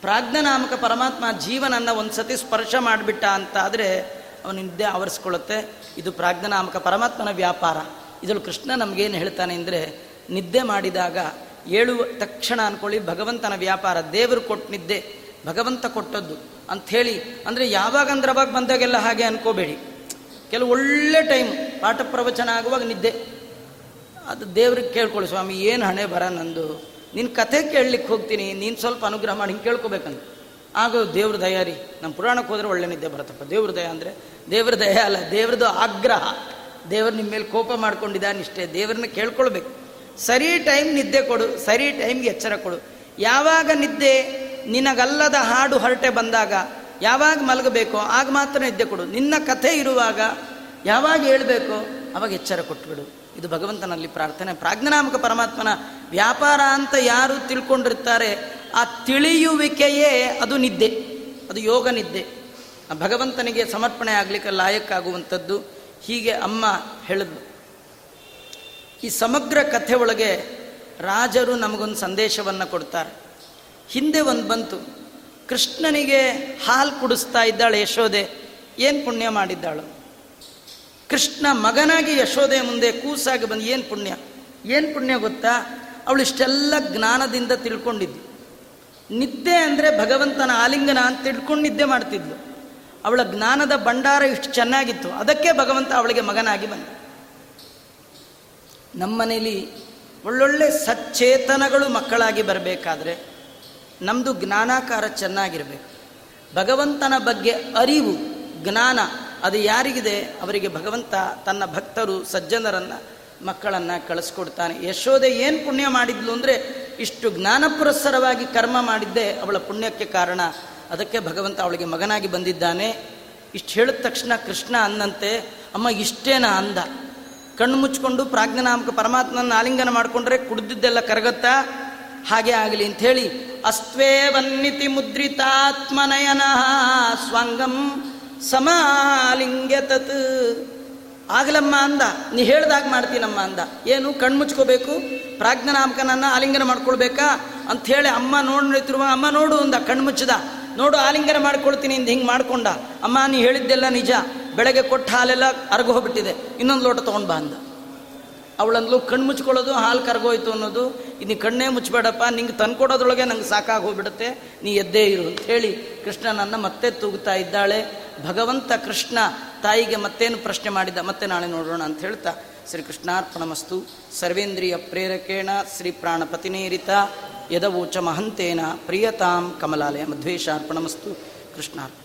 ಪ್ರಾಜ್ಞನಾಮಕ ಪರಮಾತ್ಮ ಜೀವನನ್ನು ಒಂದು ಸತಿ ಸ್ಪರ್ಶ ಮಾಡಿಬಿಟ್ಟ ಅಂತ ಆದರೆ ಅವನ ನಿದ್ದೆ ಆವರಿಸ್ಕೊಳ್ಳುತ್ತೆ. ಇದು ಪ್ರಾಜ್ಞನಾಮಕ ಪರಮಾತ್ಮನ ವ್ಯಾಪಾರ. ಇದರಲ್ಲಿ ಕೃಷ್ಣ ನಮಗೇನು ಹೇಳ್ತಾನೆ ಅಂದರೆ ನಿದ್ದೆ ಮಾಡಿದಾಗ ಏಳುವ ತಕ್ಷಣ ಅಂದ್ಕೊಳ್ಳಿ ಭಗವಂತನ ವ್ಯಾಪಾರ, ದೇವರು ಕೊಟ್ಟು ನಿದ್ದೆ, ಭಗವಂತ ಕೊಟ್ಟದ್ದು ಅಂಥೇಳಿ ಅಂದರೆ ಯಾವಾಗ ಅಂದ್ರೆ ಅವಾಗ ಬಂದಾಗೆಲ್ಲ ಹಾಗೆ ಅನ್ಕೋಬೇಡಿ. ಕೆಲವು ಒಳ್ಳೆ ಟೈಮ್ ಪಾಠ ಪ್ರವಚನ ಆಗುವಾಗ ನಿದ್ದೆ. ಅದು ದೇವ್ರಿಗೆ ಕೇಳ್ಕೊಳ್ಳಿ, ಸ್ವಾಮಿ, ಏನು ಹಣೆ ಬರ ನಂದು? ನಿನ್ನ ಕಥೆ ಕೇಳಲಿಕ್ಕೆ ಹೋಗ್ತೀನಿ, ನೀನು ಸ್ವಲ್ಪ ಅನುಗ್ರಹ ಮಾಡಿ ಹಿಂಗೆ ಕೇಳ್ಕೊಬೇಕಂತ. ಆಗ ದೇವ್ರ ದಯ ರೀ ನಮ್ಮ ಪುರಾಣಕ್ಕೆ ಹೋದ್ರೆ ಒಳ್ಳೆ ನಿದ್ದೆ ಬರುತ್ತಪ್ಪ. ದೇವ್ರ ದಯ ಅಂದರೆ ದೇವ್ರ ದಯ ಅಲ್ಲ, ದೇವ್ರದ್ದು ಆಗ್ರಹ. ದೇವ್ರ ನಿಮ್ಮ ಮೇಲೆ ಕೋಪ ಮಾಡ್ಕೊಂಡಿದ್ದಾನಿಷ್ಟೇ ದೇವ್ರನ್ನ ಕೇಳ್ಕೊಳ್ಬೇಕು. ಸರಿ ಟೈಮ್ ನಿದ್ದೆ ಕೊಡು, ಸರಿ ಟೈಮ್ಗೆ ಎಚ್ಚರ ಕೊಡು. ಯಾವಾಗ ನಿದ್ದೆ ನಿನಗಲ್ಲದ ಹಾಡು ಹರಟೆ ಬಂದಾಗ, ಯಾವಾಗ ಮಲಗಬೇಕೋ ಆಗ ಮಾತ್ರ ನಿದ್ದೆ ಕೊಡು. ನಿನ್ನ ಕಥೆ ಇರುವಾಗ ಯಾವಾಗ ಹೇಳಬೇಕೋ ಅವಾಗ ಎಚ್ಚರ ಕೊಟ್ಬಿಡು. ಇದು ಭಗವಂತನಲ್ಲಿ ಪ್ರಾರ್ಥನೆ. ಪ್ರಾಜ್ಞಾನಾಮಕ ಪರಮಾತ್ಮನ ವ್ಯಾಪಾರ ಅಂತ ಯಾರು ತಿಳ್ಕೊಂಡಿರ್ತಾರೆ, ಆ ತಿಳಿಯುವಿಕೆಯೇ ಅದು ನಿದ್ದೆ. ಅದು ಯೋಗ ನಿದ್ದೆ. ಭಗವಂತನಿಗೆ ಸಮರ್ಪಣೆ ಆಗಲಿಕ್ಕೆ ಲಾಯಕ್ಕಾಗುವಂಥದ್ದು. ಹೀಗೆ ಅಮ್ಮ ಹೇಳಿದ್ಲು. ಈ ಸಮಗ್ರ ಕಥೆ ಒಳಗೆ ರಾಜರು ನಮಗೊಂದು ಸಂದೇಶವನ್ನು ಕೊಡ್ತಾರೆ. ಹಿಂದೆ ಒಂದು ಬಂತು, ಕೃಷ್ಣನಿಗೆ ಹಾಲು ಕುಡಿಸ್ತಾ ಇದ್ದಾಳೆ ಯಶೋದೆ, ಏನು ಪುಣ್ಯ ಮಾಡಿದ್ದಾಳು? ಕೃಷ್ಣ ಮಗನಾಗಿ ಯಶೋದೆ ಮುಂದೆ ಕೂಸಾಗಿ ಬಂದು, ಏನು ಪುಣ್ಯ? ಏನು ಪುಣ್ಯ ಗೊತ್ತಾ? ಅವಳು ಇಷ್ಟೆಲ್ಲ ಜ್ಞಾನದಿಂದ ತಿಳ್ಕೊಂಡಿದ್ದು ನಿದ್ದೆ ಅಂದರೆ ಭಗವಂತನ ಆಲಿಂಗನ ಅಂತ ತಿಳ್ಕೊಂಡು ನಿದ್ದೆ ಮಾಡ್ತಿದ್ಲು. ಅವಳ ಜ್ಞಾನದ ಭಂಡಾರ ಇಷ್ಟು ಚೆನ್ನಾಗಿತ್ತು, ಅದಕ್ಕೆ ಭಗವಂತ ಅವಳಿಗೆ ಮಗನಾಗಿ ಬಂದ. ನಮ್ಮನೇಲಿ ಒಳ್ಳೊಳ್ಳೆ ಸಚ್ಚೇತನಗಳು ಮಕ್ಕಳಾಗಿ ಬರಬೇಕಾದ್ರೆ ನಮ್ಮದು ಜ್ಞಾನಾಕಾರ ಚೆನ್ನಾಗಿರಬೇಕು. ಭಗವಂತನ ಬಗ್ಗೆ ಅರಿವು, ಜ್ಞಾನ, ಅದು ಯಾರಿಗಿದೆ? ಅವರಿಗೆ ಭಗವಂತ ತನ್ನ ಭಕ್ತರು, ಸಜ್ಜನರನ್ನು, ಮಕ್ಕಳನ್ನು ಕಳಿಸ್ಕೊಡ್ತಾನೆ. ಯಶೋದೆ ಏನು ಪುಣ್ಯ ಮಾಡಿದ್ಲು ಅಂದರೆ ಇಷ್ಟು ಜ್ಞಾನ ಪುರಸ್ಸರವಾಗಿ ಕರ್ಮ ಮಾಡಿದ್ದೆ ಅವಳ ಪುಣ್ಯಕ್ಕೆ ಕಾರಣ. ಅದಕ್ಕೆ ಭಗವಂತ ಅವಳಿಗೆ ಮಗನಾಗಿ ಬಂದಿದ್ದಾನೆ. ಇಷ್ಟು ಹೇಳಿದ ತಕ್ಷಣ ಕೃಷ್ಣ ಅನ್ನಂತೆ, ಅಮ್ಮ, ಇಷ್ಟೇನಾ? ಅಂದ. ಕಣ್ಣು ಮುಚ್ಕೊಂಡು ಪ್ರಾಜ್ಞನಾಮಕ ಪರಮಾತ್ಮನ ಆಲಿಂಗನ ಮಾಡಿಕೊಂಡ್ರೆ ಕುಡ್ದಿದ್ದೆಲ್ಲ ಕರಗತ್ತಾ? ಹಾಗೆ ಆಗಲಿ ಅಂಥೇಳಿ ಅಸ್ತ್ವೇ ವನ್ನಿತಿ ಮುದ್ರಿತಾತ್ಮನಯನ ಸ್ವಂಗಂ ಸಮಾಲಿಂಗ್ಯತತ್. ಆಗಲಮ್ಮ ಅಂದ, ನೀ ಹೇಳ್ದಾಗ ಮಾಡ್ತೀನಮ್ಮ ಅಂದ. ಏನು, ಕಣ್ಣು ಮುಚ್ಕೋಬೇಕು? ಪ್ರಾಜ್ಞನಾಮಕನನ್ನ ಆಲಿಂಗನ ಮಾಡ್ಕೊಳ್ಬೇಕಾ? ಅಂಥೇಳಿ ಅಮ್ಮ ನೋಡಿ ನಿಂತಿರುವ ಅಮ್ಮ ನೋಡು ಅಂದ, ಕಣ್ಣು ಮುಚ್ಚದ. ನೋಡು ಆಲಿಂಗನ ಮಾಡ್ಕೊಳ್ತೀನಿ ಇಂದ ಹಿಂಗೆ ಮಾಡ್ಕೊಂಡ. ಅಮ್ಮ, ನೀ ಹೇಳಿದ್ದೆಲ್ಲ ನಿಜ. ಬೆಳಗ್ಗೆ ಕೊಟ್ಟ ಹಾಲೆಲ್ಲ ಅರ್ಗ ಹೋಗ್ಬಿಟ್ಟಿದೆ. ಇನ್ನೊಂದು ಲೋಟ ತೊಗೊಂಡು ಬಾ ಅಂದ. ಅವಳಂದ್ಲು ಕಣ್ಣು ಮುಚ್ಕೊಳ್ಳೋದು, ಹಾಲು ಕರ್ಗೋಯ್ತು ಅನ್ನೋದು. ಇನ್ನು ಕಣ್ಣೇ ಮುಚ್ಚಬೇಡಪ್ಪ ನಿಂಗೆ ತಂದ್ಕೊಡೋದ್ರೊಳಗೆ ನಂಗೆ ಸಾಕಾಗಿ ಹೋಗ್ಬಿಡುತ್ತೆ. ನೀ ಎದ್ದೇ ಇರು ಅಂತ ಹೇಳಿ ಕೃಷ್ಣನನ್ನು ಮತ್ತೆ ತೂಗುತ್ತಾ ಇದ್ದಾಳೆ. ಭಗವಂತ ಕೃಷ್ಣ ತಾಯಿಗೆ ಮತ್ತೇನು ಪ್ರಶ್ನೆ ಮಾಡಿದ? ಮತ್ತೆ ನಾಳೆ ನೋಡೋಣ ಅಂತ ಹೇಳ್ತಾ ಶ್ರೀ ಕೃಷ್ಣಾರ್ಪಣಮಸ್ತು ಸರ್ವೇಂದ್ರಿಯ ಪ್ರೇರಕೇಣ ಶ್ರೀ ಪ್ರಾಣಪತಿನೇರಿತ. यदवोच महंतेन प्रियतां कमलालय मध्वेशापणमस्तु कृष्णार्पण